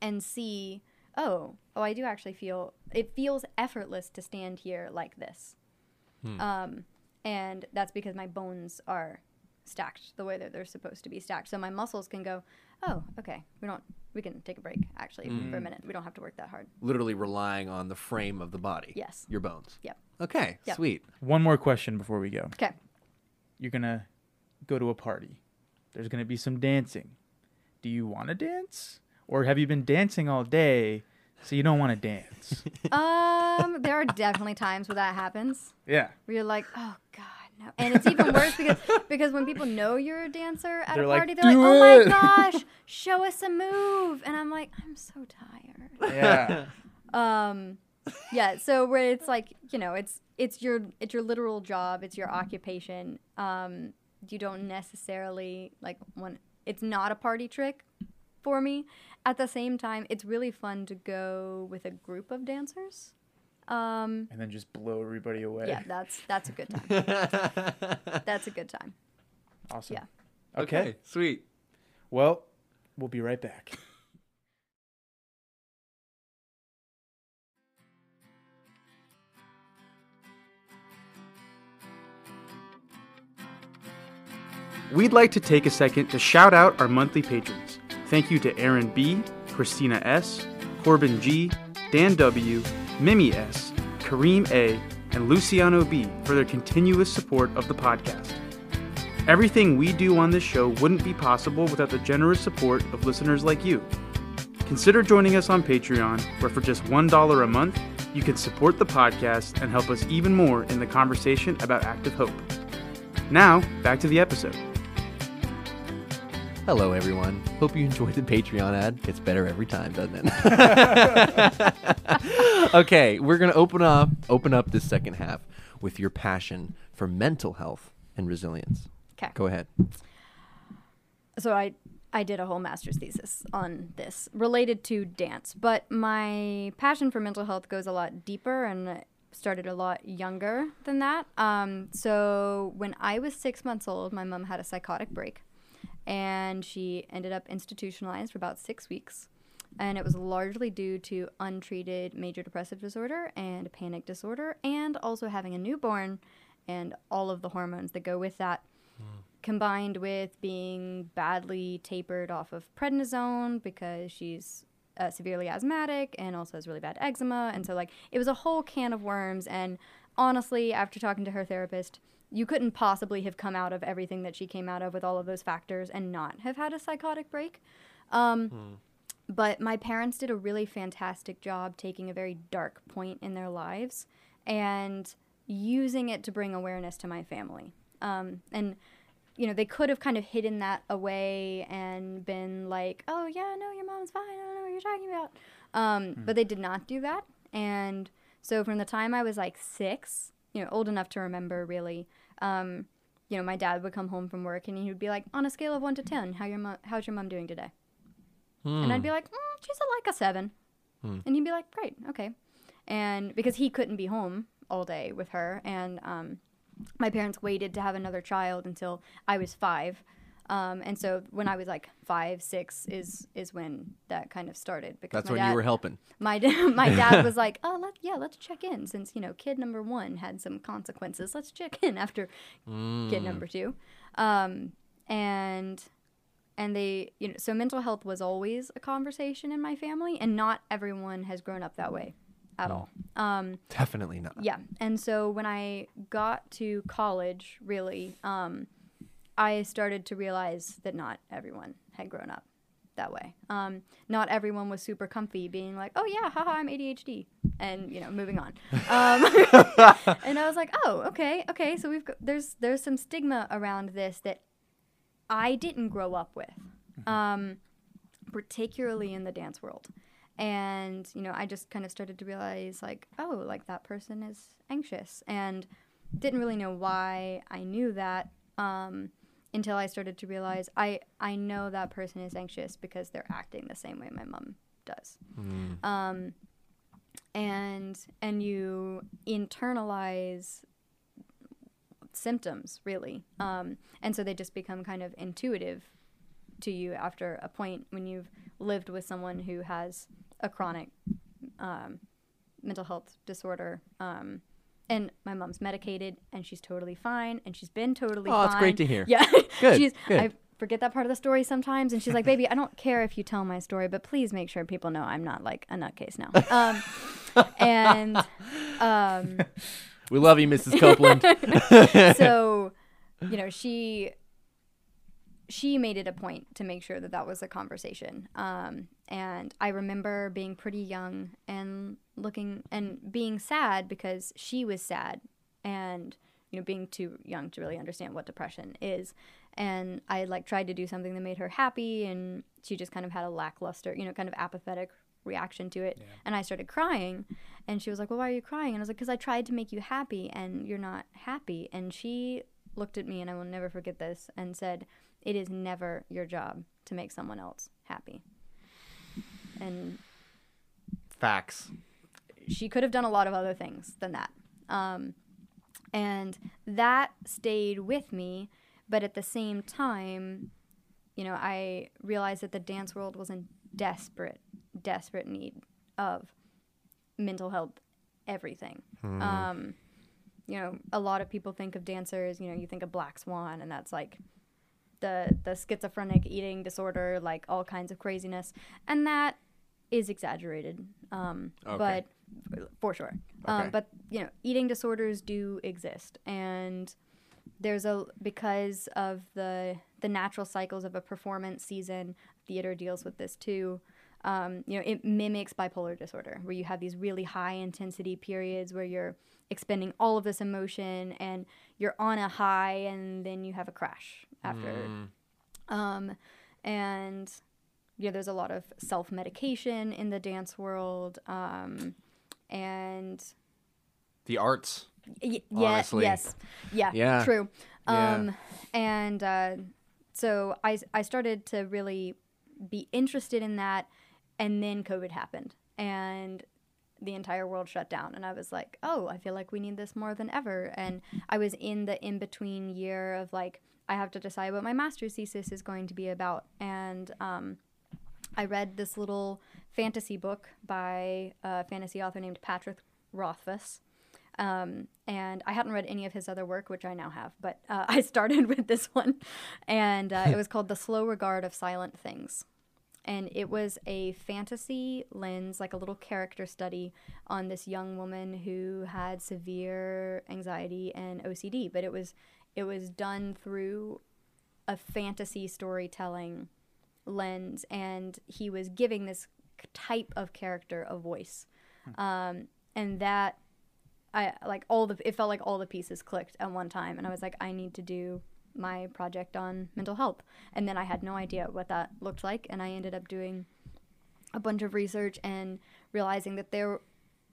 [SPEAKER 2] and see oh oh i do actually feel it feels effortless to stand here like this um, and that's because my bones are stacked the way that they're supposed to be stacked so my muscles can go oh okay we don't we can take a break actually for a minute we don't have to work that hard
[SPEAKER 1] Literally relying on the frame of the body.
[SPEAKER 2] Yes.
[SPEAKER 1] Your bones.
[SPEAKER 2] Yep.
[SPEAKER 1] Okay.
[SPEAKER 2] Yep.
[SPEAKER 1] Sweet.
[SPEAKER 3] One more question before we go.
[SPEAKER 2] okay
[SPEAKER 3] You're gonna go to a party. There's gonna be some dancing. Do you want to dance, or have you been dancing all day, so you don't want to dance?
[SPEAKER 2] um there are definitely times where that happens
[SPEAKER 3] yeah.
[SPEAKER 2] where you're like oh god no. And it's even worse because because when people know you're a dancer at
[SPEAKER 3] They're
[SPEAKER 2] a
[SPEAKER 3] like,
[SPEAKER 2] party they're like
[SPEAKER 3] "Do
[SPEAKER 2] oh my gosh show us a move. And i'm like i'm so tired.
[SPEAKER 3] Yeah.
[SPEAKER 2] um yeah so where it's like you know it's it's your it's your literal job it's your occupation. Um you don't necessarily like want it's not a party trick for me. At the same time it's really fun to go with a group of dancers um
[SPEAKER 3] and then just blow everybody away.
[SPEAKER 2] yeah that's that's a good time that's a good time
[SPEAKER 3] Awesome.
[SPEAKER 2] Yeah.
[SPEAKER 3] Okay.
[SPEAKER 1] Sweet.
[SPEAKER 3] Well, we'll be right back. We'd like to take a second to shout out our monthly patrons. Thank you to Aaron B., Christina S., Corbin G., Dan W., Mimi S., Kareem A., and Luciano B. for their continuous support of the podcast. Everything we do on this show wouldn't be possible without the generous support of listeners like you. Consider joining us on Patreon, where for just $1 a month, you can support the podcast and help us even more in the conversation about active hope. Now, back to the episode.
[SPEAKER 1] Hello, everyone. Hope you enjoyed the Patreon ad. Gets better every time, doesn't it? okay, we're gonna open up open up this second half with your passion for mental health and resilience.
[SPEAKER 2] okay
[SPEAKER 1] Go ahead.
[SPEAKER 2] so I I did a whole master's thesis on this related to dance, but my passion for mental health goes a lot deeper and started a lot younger than that. Um, so when I was six months old, my mom had a psychotic break, and she ended up institutionalized for about six weeks. And it was largely due to untreated major depressive disorder and panic disorder, and also having a newborn and all of the hormones that go with that combined with being badly tapered off of prednisone because she's uh, severely asthmatic and also has really bad eczema. And so, like, it was a whole can of worms. And honestly, after talking to her therapist, you couldn't possibly have come out of everything that she came out of with all of those factors and not have had a psychotic break. Um, But my parents did a really fantastic job taking a very dark point in their lives and using it to bring awareness to my family. Um, and you know, they could have kind of hidden that away and been like, "Oh yeah, no, your mom's fine. I don't know what you're talking about." Um, But they did not do that, and so from the time I was like six, you know, old enough to remember really, um, you know, my dad would come home from work and he would be like, "On a scale of one to ten, how your mom, how's your mom doing today?" And I'd be like, mm, "She's a, like a seven. and he'd be like, "Great, okay," and because he couldn't be home all day with her, and um, my parents waited to have another child until I was five. Um, and so when I was like five, six is is when that kind of started because
[SPEAKER 1] That's
[SPEAKER 2] my
[SPEAKER 1] when
[SPEAKER 2] dad,
[SPEAKER 1] you were helping.
[SPEAKER 2] my my dad was like, "Oh, let yeah, let's check in since you know kid number one had some consequences. Let's check in after kid number two. Um, and and they you know so mental health was always a conversation in my family and not everyone has grown up that way at all um
[SPEAKER 1] Definitely not.
[SPEAKER 2] yeah and so when i got to college really um i started to realize that not everyone had grown up that way. Um not everyone was super comfy being like oh yeah haha i'm adhd and you know moving on. Um and i was like oh okay okay so we've got, there's there's some stigma around this that i didn't grow up with um particularly in the dance world. And you know i just kind of started to realize like oh like that person is anxious and didn't really know why i knew that um, until i started to realize i i know that person is anxious because they're acting the same way my mom does. Um, and and you internalize symptoms really. Um, and so they just become kind of intuitive to you after a point when you've lived with someone who has a chronic um, mental health disorder. Um, and my mom's medicated and she's totally fine and she's been totally
[SPEAKER 1] Oh,
[SPEAKER 2] fine.
[SPEAKER 1] that's great to hear.
[SPEAKER 2] Yeah.
[SPEAKER 1] Good,
[SPEAKER 2] she's
[SPEAKER 1] good.
[SPEAKER 2] I forget that part of the story sometimes and she's like, "Baby, I don't care if you tell my story, but please make sure people know I'm not like a nutcase now." Um and um
[SPEAKER 1] We love you, Mrs. Copeland.
[SPEAKER 2] so you know she she made it a point to make sure that that was a conversation um, and i remember being pretty young and looking and being sad because she was sad and you know being too young to really understand what depression is. And i like tried to do something that made her happy and she just kind of had a lackluster you know kind of apathetic reaction to it. And i started crying and she was like well why are you crying? And i was like because i tried to make you happy and you're not happy. And she looked at me and i will never forget this and said it is never your job to make someone else happy and
[SPEAKER 1] Facts.
[SPEAKER 2] she could have done a lot of other things than that. Um, and that stayed with me. But at the same time, you know, I realized that the dance world was in desperate, desperate need of mental health, everything. Um, you know, a lot of people think of dancers, you know, you think of Black Swan, and that's like the the schizophrenic eating disorder, like all kinds of craziness, and that is exaggerated. Um,
[SPEAKER 1] Okay.
[SPEAKER 2] but for sure.
[SPEAKER 1] Okay.
[SPEAKER 2] Um, but you know, eating disorders do exist, and there's a because of the the natural cycles of a performance season. Theater deals with this too. Um, you know, it mimics bipolar disorder, where you have these really high intensity periods where you're expending all of this emotion and you're on a high, and then you have a crash after. Um, and yeah, there's a lot of self medication in the dance world. Um, and
[SPEAKER 1] The arts.
[SPEAKER 2] Y- yeah, yes, yeah,
[SPEAKER 1] Yeah.
[SPEAKER 2] true.
[SPEAKER 1] Yeah.
[SPEAKER 2] Um, and uh, so I I started to really be interested in that, and then COVID happened, and the entire world shut down, and I was like, oh, I feel like we need this more than ever, and I was in the in between year of like I have to decide what my master's thesis is going to be about, and um, I read this little fantasy book by a fantasy author named Patrick Rothfuss. Um, and I hadn't read any of his other work, which I now have, but uh, I started with this one. And uh, it was called The Slow Regard of Silent Things. And it was a fantasy lens, like a little character study on this young woman who had severe anxiety and OCD. But it was it was done through a fantasy storytelling lens, and he was giving this type of character a voice, um, and that I like all the it felt like all the pieces clicked at one time, and I was like, I need to do my project on mental health, and then I had no idea what that looked like, and I ended up doing a bunch of research and realizing that there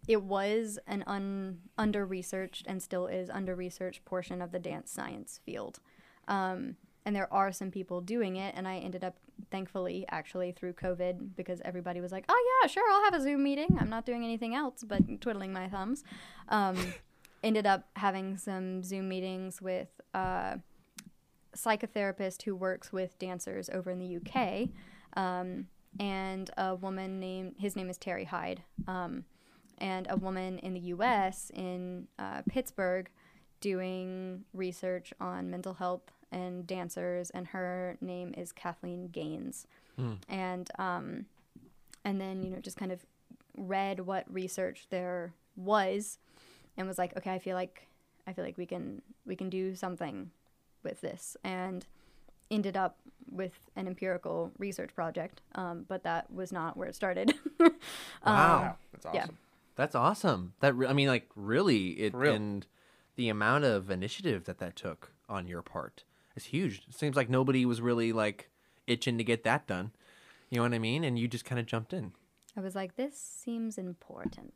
[SPEAKER 2] it was an un, under researched and still is under researched portion of the dance science field. Um, and there are some people doing it, and I ended up, thankfully, actually through COVID, because everybody was like, "Oh yeah, sure, I'll have a Zoom meeting. I'm not doing anything else but twiddling my thumbs." Um, ended up having some Zoom meetings with a psychotherapist who works with dancers over in the UK, um, and a woman named his name is Terry Hyde, um, and a woman in the U.S. in uh, Pittsburgh doing research on mental health and dancers, and her name is Kathleen Gaines. And um, and then you know just kind of read what research there was, and was like, okay, I feel like I feel like we can we can do something with this, and ended up with an empirical research project. Um, but that was not where it started.
[SPEAKER 1] Wow.
[SPEAKER 3] Wow, that's awesome.
[SPEAKER 2] yeah.
[SPEAKER 1] That's awesome. That re- I mean, like really, it
[SPEAKER 3] real.
[SPEAKER 1] and the amount of initiative that that took on your part is huge. It seems like nobody was really like itching to get that done. You know what I mean? And you just kind of jumped in.
[SPEAKER 2] I was like, this seems important.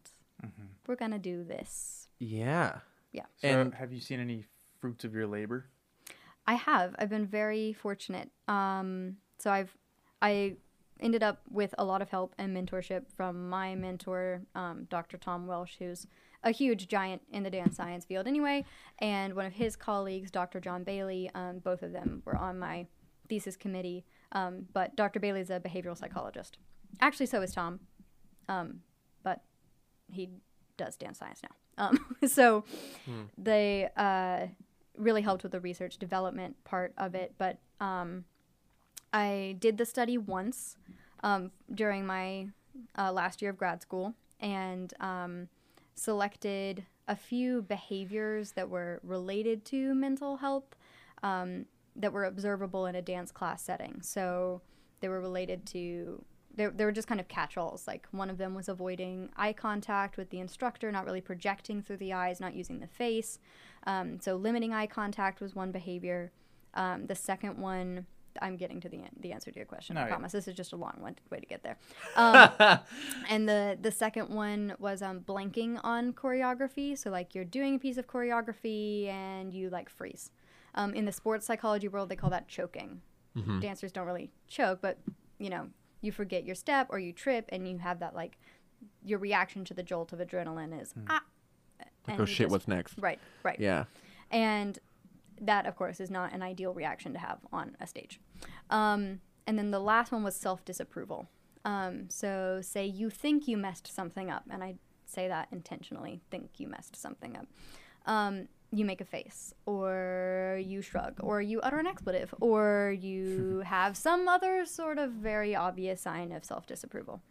[SPEAKER 2] We're gonna do this.
[SPEAKER 1] Yeah.
[SPEAKER 2] Yeah.
[SPEAKER 3] So,
[SPEAKER 1] And-
[SPEAKER 3] have you seen any fruits of your labor?
[SPEAKER 2] I have. I've been very fortunate. Um, so I've I ended up with a lot of help and mentorship from my mentor, um, Dr. Tom Welsh, who's a huge giant in the dance science field anyway, and one of his colleagues, Dr. Jon Bailey. Um, both of them were on my thesis committee. Um, but Dr. Bailey's a behavioral psychologist. Actually, so is Tom. Um, but he does dance science now. Um, so they uh, really helped with the research development part of it. But um, I did the study once um, during my uh, last year of grad school and um, selected a few behaviors that were related to mental health um, that were observable in a dance class setting. So they were related to they, were just kind of catch-alls. Like one of them was avoiding eye contact with the instructor not really projecting through the eyes not using the face. Um, so limiting eye contact was one behavior. Um, the second one i'm getting to the, an- the answer to your question i promise. This is just a long one, way to get there. Um, and the the second one was um, blanking on choreography. So like you're doing a piece of choreography and you like freeze. Um, in the sports psychology world they call that choking. Dancers don't really choke but you know you forget your step or you trip and you have that like your reaction to the jolt of adrenaline is ah
[SPEAKER 1] Like, oh shit,
[SPEAKER 2] just-
[SPEAKER 1] what's next?
[SPEAKER 2] right right.
[SPEAKER 1] Yeah.
[SPEAKER 2] and that of course is not an ideal reaction to have on a stage. Um, and then the last one was self-disapproval. Um, so say you think you messed something up and i say that intentionally think you messed something up. Um, you make a face or you shrug or you utter an expletive or you have some other sort of very obvious sign of self-disapproval.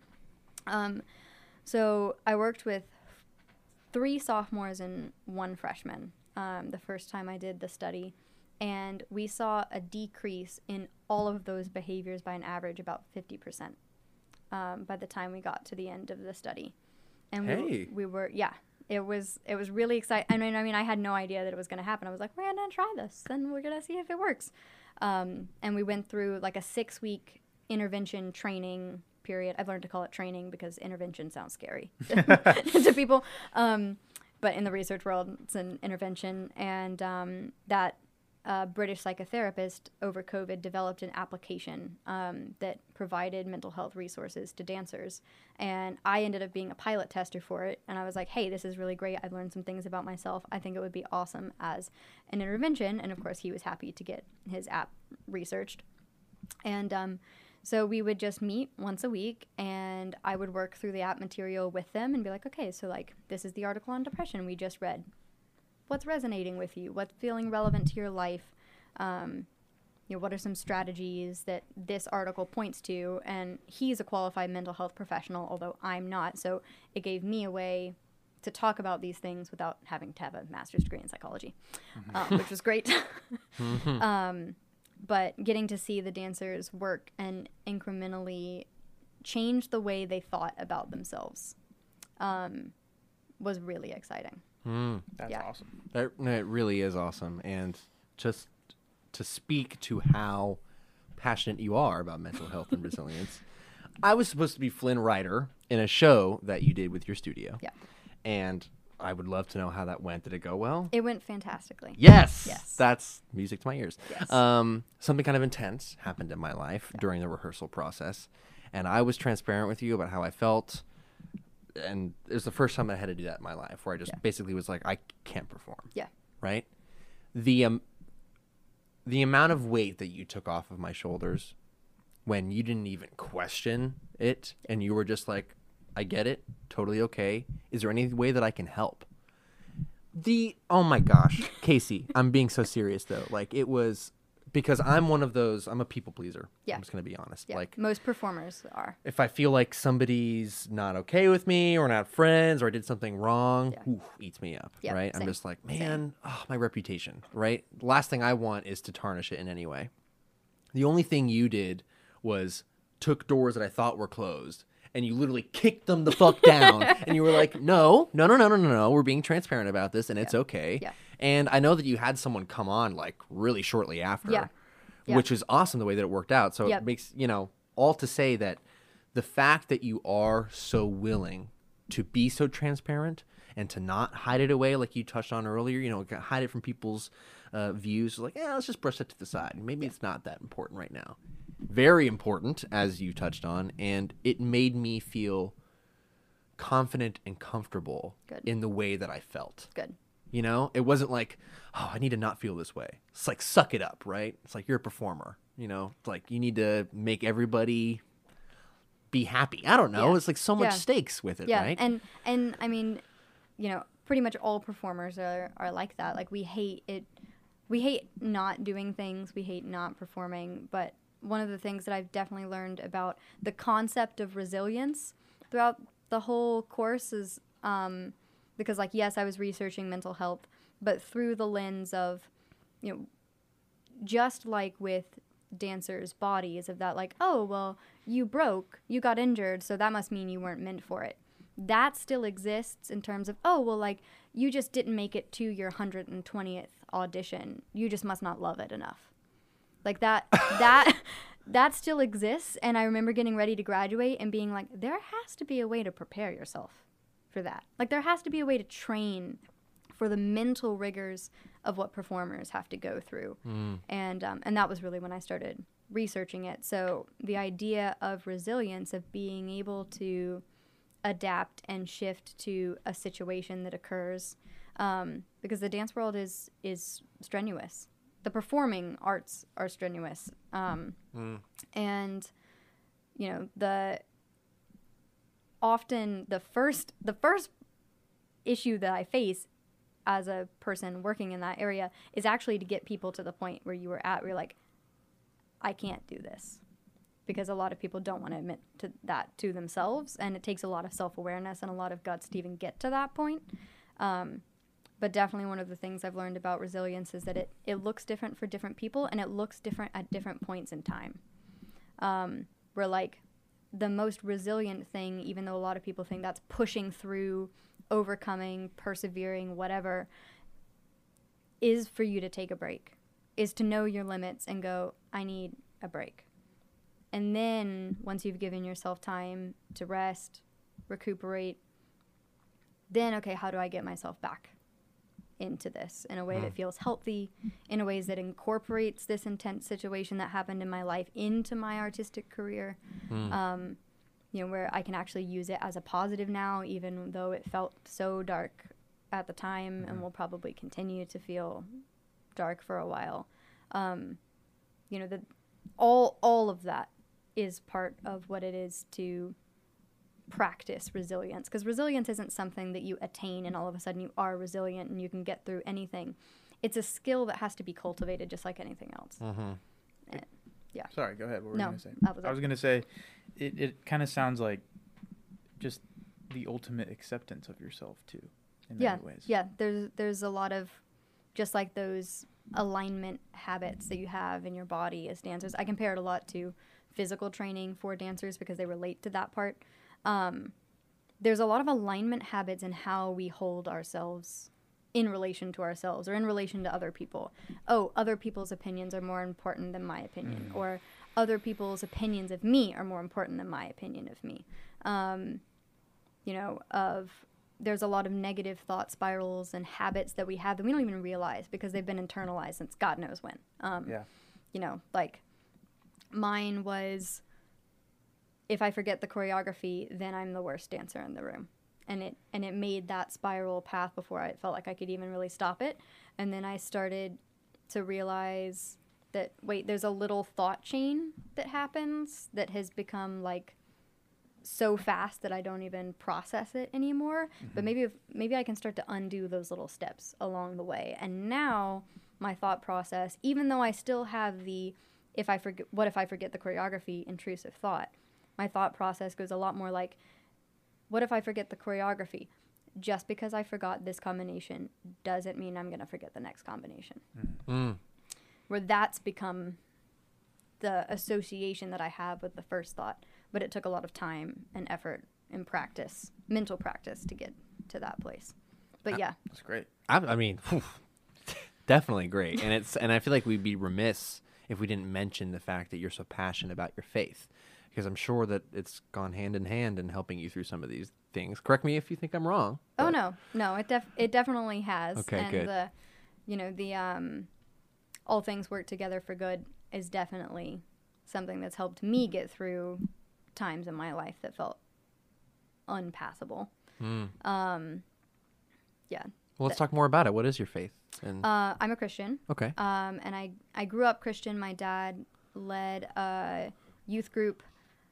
[SPEAKER 2] Um, so i worked with three sophomores and one freshman um, the first time I did the study. And we saw a decrease in all of those behaviors by an average about 50% um, by the time we got to the end of the study. And we,
[SPEAKER 1] Hey.
[SPEAKER 2] we were, yeah, it was, it was really exciting. I mean, I mean, I had no idea that it was going to happen. I was like, we're going to try this and we're going to see if it works. Um, and we went through like a six week intervention training period. I've learned to call it training because intervention sounds scary to people. Um, but in the research world, it's an intervention. And um, that uh, British psychotherapist over COVID developed an application um, that provided mental health resources to dancers. And I ended up being a pilot tester for it. And I was like, hey, this is really great. I've learned some things about myself. I think it would be awesome as an intervention. And of course, he was happy to get his app researched. And um, so we would just meet once a week, and I would work through the app material with them and be like, okay, so like this is the article on depression we just read. What's resonating with you? What's feeling relevant to your life? Um, you know, what are some strategies that this article points to? And he's a qualified mental health professional, although I'm not. So it gave me a way to talk about these things without having to have a master's degree in psychology, um, which was great. um, but getting to see the dancers work and incrementally change the way they thought about themselves um, was really exciting.
[SPEAKER 1] Mm.
[SPEAKER 3] That's
[SPEAKER 2] Yeah.
[SPEAKER 3] awesome.
[SPEAKER 1] That it really is awesome, and just to speak to how passionate you are about mental health and resilience. I was supposed to be Flynn Rider in a show that you did with your studio.
[SPEAKER 2] Yeah.
[SPEAKER 1] And I would love to know how that went. Did it go well?
[SPEAKER 2] It went fantastically.
[SPEAKER 1] Yes.
[SPEAKER 2] Yes.
[SPEAKER 1] That's music to my ears.
[SPEAKER 2] Yes.
[SPEAKER 1] Um, something kind of intense happened in my life during the rehearsal process, and I was transparent with you about how I felt. And it was the first time I had to do that in my life, where I just
[SPEAKER 2] Yeah.
[SPEAKER 1] basically was like, I can't perform.
[SPEAKER 2] Yeah.
[SPEAKER 1] Right. The um, the amount of weight that you took off of my shoulders when you didn't even question it, and you were just like, I get it, totally okay. Is there any way that I can help? The oh my gosh, Casey, I'm being so serious though. Like it was because I'm one of those. I'm a people pleaser.
[SPEAKER 2] Yeah.
[SPEAKER 1] I'm just gonna be honest.
[SPEAKER 2] Yeah,
[SPEAKER 1] Like
[SPEAKER 2] most performers are.
[SPEAKER 1] if I feel like somebody's not okay with me or not friends or I did something wrong,
[SPEAKER 2] Yeah.
[SPEAKER 1] oof, eats me up.
[SPEAKER 2] Yeah,
[SPEAKER 1] right? I'm just like, man, oh, my reputation. Right? Last thing I want is to tarnish it in any way. The only thing you did was took doors that I thought were closed and you literally kicked them the fuck down and you were like, no, no, no, no, no, no, no. We're being transparent about this and it's okay.
[SPEAKER 2] Yeah.
[SPEAKER 1] And I know that you had someone come on like really shortly after
[SPEAKER 2] Yeah. Yeah.
[SPEAKER 1] which is awesome the way that it worked out. So
[SPEAKER 2] Yep.
[SPEAKER 1] it makes, you know, all to say that the fact that you are so willing to be so transparent and to not hide it away like you touched on earlier, you know, hide it from people's uh, views, like, yeah, let's just brush it to the side. Maybe it's not that important right now. Very important, as you touched on, and it made me feel confident and comfortable
[SPEAKER 2] Good.
[SPEAKER 1] in the way that I felt.
[SPEAKER 2] Good.
[SPEAKER 1] You know, it wasn't like, oh, I need to not feel this way. It's like suck it up, right? It's like you're a performer. You know, it's like you need to make everybody be happy. I don't know.
[SPEAKER 2] Yeah.
[SPEAKER 1] It's like so much
[SPEAKER 2] Yeah.
[SPEAKER 1] stakes with it,
[SPEAKER 2] yeah
[SPEAKER 1] right?
[SPEAKER 2] and and i mean you know pretty much all performers are, are like that like we hate it we hate not doing things we hate not performing but one of the things that i've definitely learned about the concept of resilience throughout the whole course is um, because like yes i was researching mental health but through the lens of you know just like with dancers' bodies of that like oh well you broke you got injured so that must mean you weren't meant for it. That still exists in terms of oh well like you just didn't make it to your 120th audition. You just must not love it enough like that that that still exists and i remember getting ready to graduate and being like there has to be a way to prepare yourself for that like there has to be a way to train for the mental rigors of what performers have to go through. And um, and that was really when I started researching it. So the idea of resilience, of being able to adapt and shift to a situation that occurs, um, because the dance world is is strenuous. The performing arts are strenuous, um, and you know the often the first the first issue that I face as a person working in that area is actually to get people to the point where you were at where you're like, I can't do this. Because a lot of people don't want to admit to that to themselves, and it takes a lot of self awareness and a lot of guts to even get to that point. Um, but definitely one of the things I've learned about resilience is that it, it looks different for different people and it looks different at different points in time. Um, where like the most resilient thing, even though a lot of people think that's pushing through, overcoming, persevering, whatever, is for you to take a break, is to know your limits and go, I need a break. And then once you've given yourself time to rest, recuperate, then, okay, how do I get myself back into this in a way that feels healthy, in a ways that incorporates this intense situation that happened in my life into my artistic career? um, you know, where I can actually use it as a positive now, even though it felt so dark at the time and will probably continue to feel dark for a while. Um, you know, the all all of that is part of what it is to practice resilience because resilience isn't something that you attain and all of a sudden you are resilient and you can get through anything. It's a skill that has to be cultivated just like anything else. Uh huh.
[SPEAKER 3] Yeah, sorry, go ahead. What were
[SPEAKER 2] No,
[SPEAKER 3] you gonna say?
[SPEAKER 2] that was
[SPEAKER 3] I was gonna say, it, it kind of sounds like just the ultimate acceptance of yourself too, in
[SPEAKER 2] yeah,
[SPEAKER 3] many ways.
[SPEAKER 2] Yeah, there's there's a lot of just like those alignment habits that you have in your body as dancers. I compare it a lot to physical training for dancers because they relate to that part. Um, there's a lot of alignment habits in how we hold ourselves in relation to ourselves or in relation to other people. Oh, other people's opinions are more important than my opinion, or other people's opinions of me are more important than my opinion of me. Um, you know, of there's a lot of negative thought spirals and habits that we have that we don't even realize because they've been internalized since God knows when. Um,
[SPEAKER 3] Yeah.
[SPEAKER 2] You know, like mine was if I forget the choreography, then I'm the worst dancer in the room. And it and it made that spiral path before I felt like I could even really stop it. And then I started to realize that wait, there's a little thought chain that happens that has become like so fast that I don't even process it anymore. But mm-hmm. maybe if maybe I can start to undo those little steps along the way. And now my thought process, even though I still have the if I forget what if I forget the choreography intrusive thought. My thought process goes a lot more like what if I forget the choreography? Just because I forgot this combination doesn't mean I'm going to forget the next combination.
[SPEAKER 1] Mm.
[SPEAKER 2] Where that's become the association that I have with the first thought, but it took a lot of time and effort and practice, mental practice to get to that place. But yeah,
[SPEAKER 3] That's great.
[SPEAKER 1] I, I mean, whew, definitely great, and it's and I feel like we'd be remiss if we didn't mention the fact that you're so passionate about your faith, because I'm sure that it's gone hand in hand in helping you through some of these things. Correct me if you think I'm wrong.
[SPEAKER 2] Oh no, no, it def it definitely has.
[SPEAKER 1] Okay,
[SPEAKER 2] and
[SPEAKER 1] good.
[SPEAKER 2] the you know, the um all things work together for good is definitely something that's helped me get through times in my life that felt unpassable.
[SPEAKER 1] Mm.
[SPEAKER 2] Um yeah.
[SPEAKER 1] Well, let's talk more about it. What is your faith? And
[SPEAKER 2] Uh I'm a Christian.
[SPEAKER 1] okay,
[SPEAKER 2] Um and I I grew up Christian. My dad led a youth group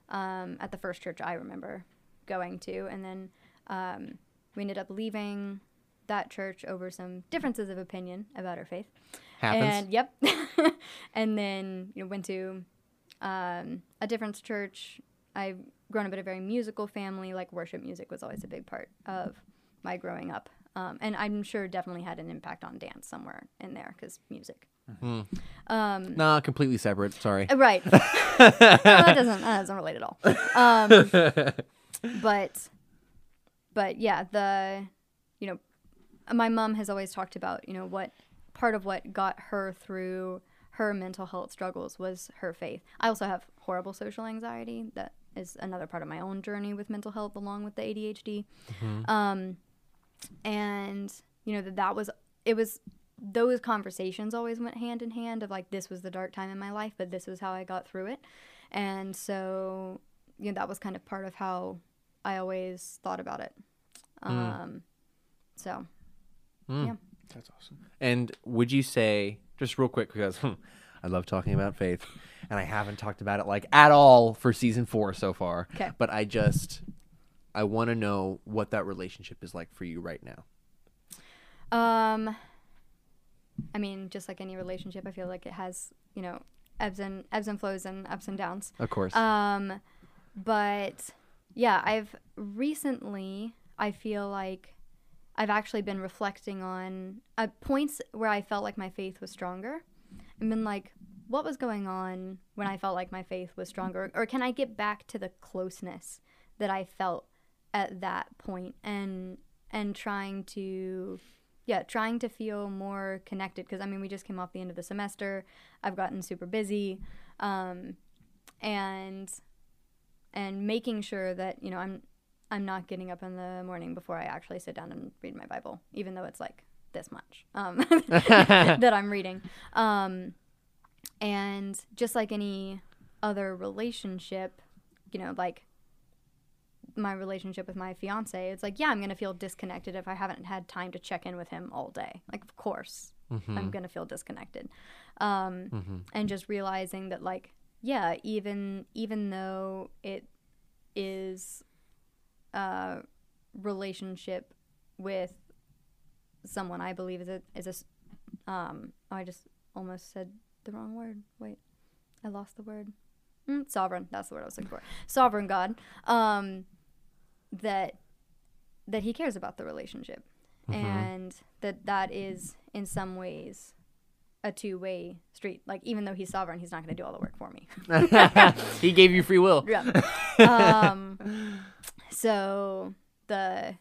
[SPEAKER 2] um at the first church I remember going to and then um we ended up leaving that church over some differences of opinion about our faith.
[SPEAKER 1] happens.
[SPEAKER 2] And yep. and then you know, went to um, a different church. I've grown up in a very musical family. Like worship music was always a big part of my growing up. Um, and I'm sure definitely had an impact on dance somewhere in there because music.
[SPEAKER 1] Hmm.
[SPEAKER 2] Um,
[SPEAKER 1] nah, completely separate. Sorry.
[SPEAKER 2] uh, Right. No, that doesn't that doesn't relate at all. Um, but but yeah, the you know, my mom has always talked about you know what part of what got her through her mental health struggles was her faith. I also have horrible social anxiety. That is another part of my own journey with mental health, along with the ADHD. Um, and you know that that was it was those conversations always went hand in hand of like this was the dark time in my life but this was how i got through it and so you know that was kind of part of how i always thought about it um so
[SPEAKER 1] Mm.
[SPEAKER 2] yeah
[SPEAKER 3] That's awesome.
[SPEAKER 1] And would you say, just real quick, because hmm, I love talking about faith, and I haven't talked about it like at all for season four so far.
[SPEAKER 2] 'Kay.
[SPEAKER 1] But I just, I want to know what that relationship is like for you right now.
[SPEAKER 2] um i mean just like any relationship i feel like it has you know ebbs and ebbs and flows and ups and downs
[SPEAKER 1] Of course.
[SPEAKER 2] Um, but yeah, I've recently, I feel like I've actually been reflecting on uh, points where I felt like my faith was stronger and been like, what was going on when I felt like my faith was stronger? Or can I get back to the closeness that I felt at that point and, and trying to, yeah, trying to feel more connected. Cause I mean, we just came off the end of the semester. I've gotten super busy. Um, and and making sure that you know I'm I'm not getting up in the morning before I actually sit down and read my Bible, even though it's like this much um, that I'm reading. Um, and just like any other relationship, you know, like my relationship with my fiance, it's like, yeah, I'm gonna feel disconnected if I haven't had time to check in with him all day. Like, of course, I'm gonna feel disconnected. Um,
[SPEAKER 1] Mhm.
[SPEAKER 2] and just realizing that like yeah even even though it is a relationship with someone i believe is a is a um oh, i just almost said the wrong word wait i lost the word mm, sovereign that's the word i was looking for sovereign god um that that he cares about the relationship. And that that is in some ways a two-way street. Like even though he's sovereign he's not going to do all the work for me.
[SPEAKER 1] He gave you free will.
[SPEAKER 2] yeah. Um so the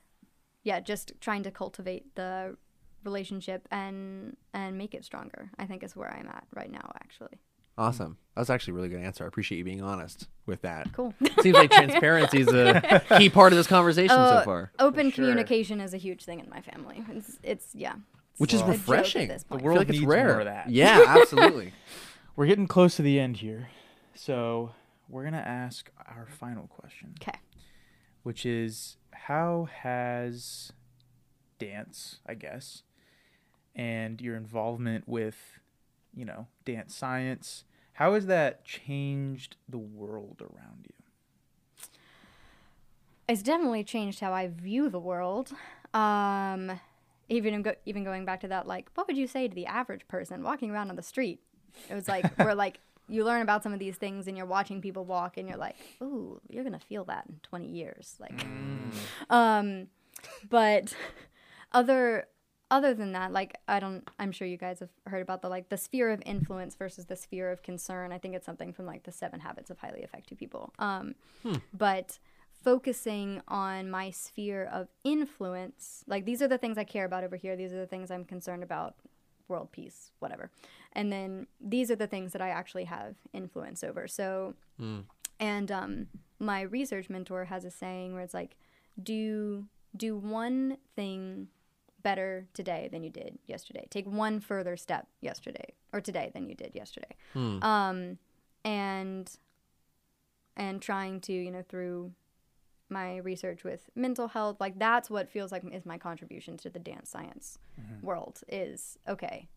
[SPEAKER 2] yeah just trying to cultivate the relationship and and make it stronger i think is where i'm at right now actually
[SPEAKER 1] Awesome. That was actually a really good answer. I appreciate you being honest with that.
[SPEAKER 2] cool
[SPEAKER 1] Seems like transparency is a key part of this conversation so
[SPEAKER 2] Oh,
[SPEAKER 1] far,
[SPEAKER 2] open
[SPEAKER 3] sure.
[SPEAKER 2] communication is a huge thing in my family it's it's yeah
[SPEAKER 1] which is
[SPEAKER 3] Well,
[SPEAKER 2] a joke at
[SPEAKER 1] refreshing.
[SPEAKER 2] this
[SPEAKER 1] I
[SPEAKER 2] point.
[SPEAKER 3] world
[SPEAKER 1] like it's
[SPEAKER 3] needs
[SPEAKER 1] rare.
[SPEAKER 3] more of that.
[SPEAKER 1] Yeah, absolutely.
[SPEAKER 3] We're getting close to the end here. So we're going to ask our final question,
[SPEAKER 2] okay
[SPEAKER 3] which is how has dance, I guess, and your involvement with, you know, dance science, how has that changed the world around you?
[SPEAKER 2] it's definitely changed how I view the world. Um, even go, even going back to that, like, what would you say to the average person walking around on the street? It was like we're like you learn about some of these things and you're watching people walk and you're like, ooh, you're gonna feel that in 20 years, like. Um, but other other than that, like I don't, I'm sure you guys have heard about the like the sphere of influence versus the sphere of concern. I think it's something from like the Seven Habits of Highly Effective People. Um, but focusing on my sphere of influence, like these are the things I care about over here. These are the things I'm concerned about, world peace, whatever. And then these are the things that I actually have influence over. So, and um, my research mentor has a saying where it's like, do do one thing better today than you did yesterday. Take one further step yesterday or today than you did yesterday. Um, and and trying to you know through my research with mental health like that's what feels like is my contribution to the dance science world is okay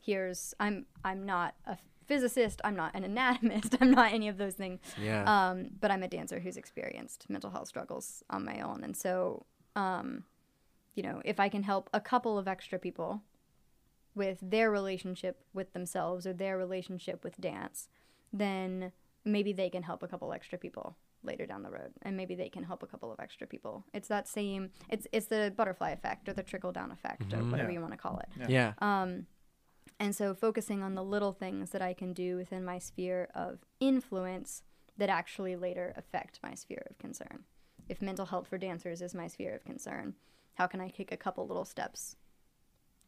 [SPEAKER 2] here's i'm i'm not a physicist i'm not an anatomist i'm not any of those things
[SPEAKER 1] Yeah.
[SPEAKER 2] um, but i'm a dancer who's experienced mental health struggles on my own and so um, you know if i can help a couple of extra people with their relationship with themselves or their relationship with dance then maybe they can help a couple extra people later down the road and maybe they can help a couple of extra people it's that same it's it's the butterfly effect or the trickle down effect or whatever
[SPEAKER 3] Yeah.
[SPEAKER 2] you want to call it
[SPEAKER 1] yeah.
[SPEAKER 2] um, and so focusing on the little things that I can do within my sphere of influence that actually later affect my sphere of concern. If mental health for dancers is my sphere of concern, how can I take a couple little steps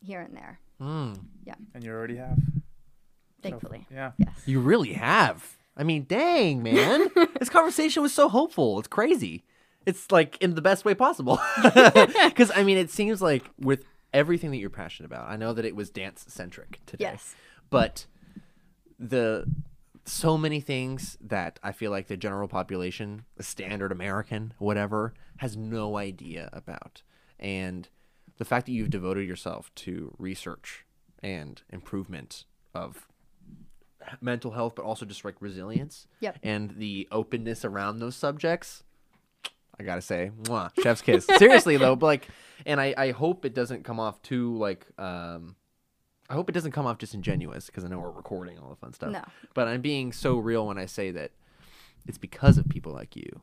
[SPEAKER 2] here and there?
[SPEAKER 1] Mm. Yeah.
[SPEAKER 3] And you already have. So,
[SPEAKER 2] Thankfully.
[SPEAKER 3] yeah.
[SPEAKER 2] Yes.
[SPEAKER 1] You really have. I mean, dang, man. this conversation was so hopeful. It's crazy. It's like in the best way possible. Because, I mean, it seems like with everything that you're passionate about, I know that it was dance centric today.
[SPEAKER 2] Yes.
[SPEAKER 1] But the so many things that I feel like the general population, the standard American, whatever, has no idea about. And the fact that you've devoted yourself to research and improvement of mental health, but also just like resilience
[SPEAKER 2] Yep.
[SPEAKER 1] and the openness around those subjects. I gotta say, mwah, chef's kiss. Seriously though, but like, and I, I hope it doesn't come off too like, um, I hope it doesn't come off disingenuous because I know we're recording all the fun stuff.
[SPEAKER 2] No.
[SPEAKER 1] But I'm being so real when I say that it's because of people like you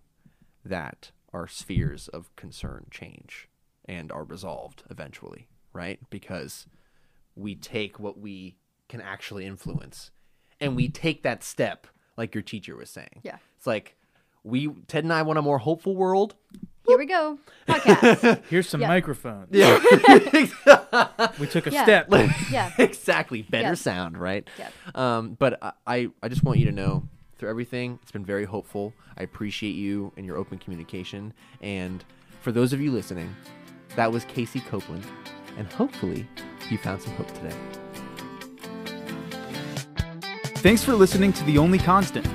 [SPEAKER 1] that our spheres of concern change and are resolved eventually, right? Because we take what we can actually influence and we take that step like your teacher was saying.
[SPEAKER 2] Yeah.
[SPEAKER 1] It's like we Ted and I want a more hopeful world.
[SPEAKER 2] Here we go. Podcast.
[SPEAKER 3] Here's some
[SPEAKER 2] Yeah.
[SPEAKER 3] microphones.
[SPEAKER 1] Yeah.
[SPEAKER 3] We took a
[SPEAKER 2] Yeah.
[SPEAKER 3] step.
[SPEAKER 2] yeah.
[SPEAKER 1] exactly. Better
[SPEAKER 2] Yes.
[SPEAKER 1] sound, right?
[SPEAKER 2] Yep.
[SPEAKER 1] Um, but I- I, I just want you to know through everything, it's been very hopeful. I appreciate you and your open communication. And for those of you listening, that was Casey Copeland. And hopefully you found some hope today.
[SPEAKER 3] Thanks for listening to The Only Constant.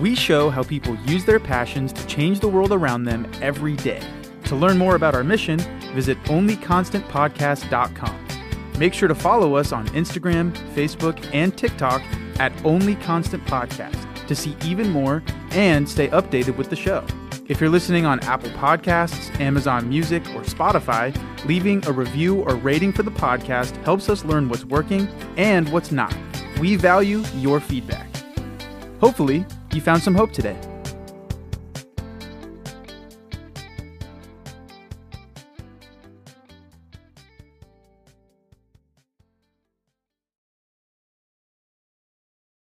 [SPEAKER 3] We show how people use their passions to change the world around them every day. To learn more about our mission, visit onlyconstantpodcast.com. Make sure to follow us on Instagram, Facebook, and TikTok at Only Constant Podcast to see even more and stay updated with the show. If you're listening on Apple Podcasts, Amazon Music, or Spotify, leaving a review or rating for the podcast helps us learn what's working and what's not. We value your feedback. Hopefully, you found some hope today.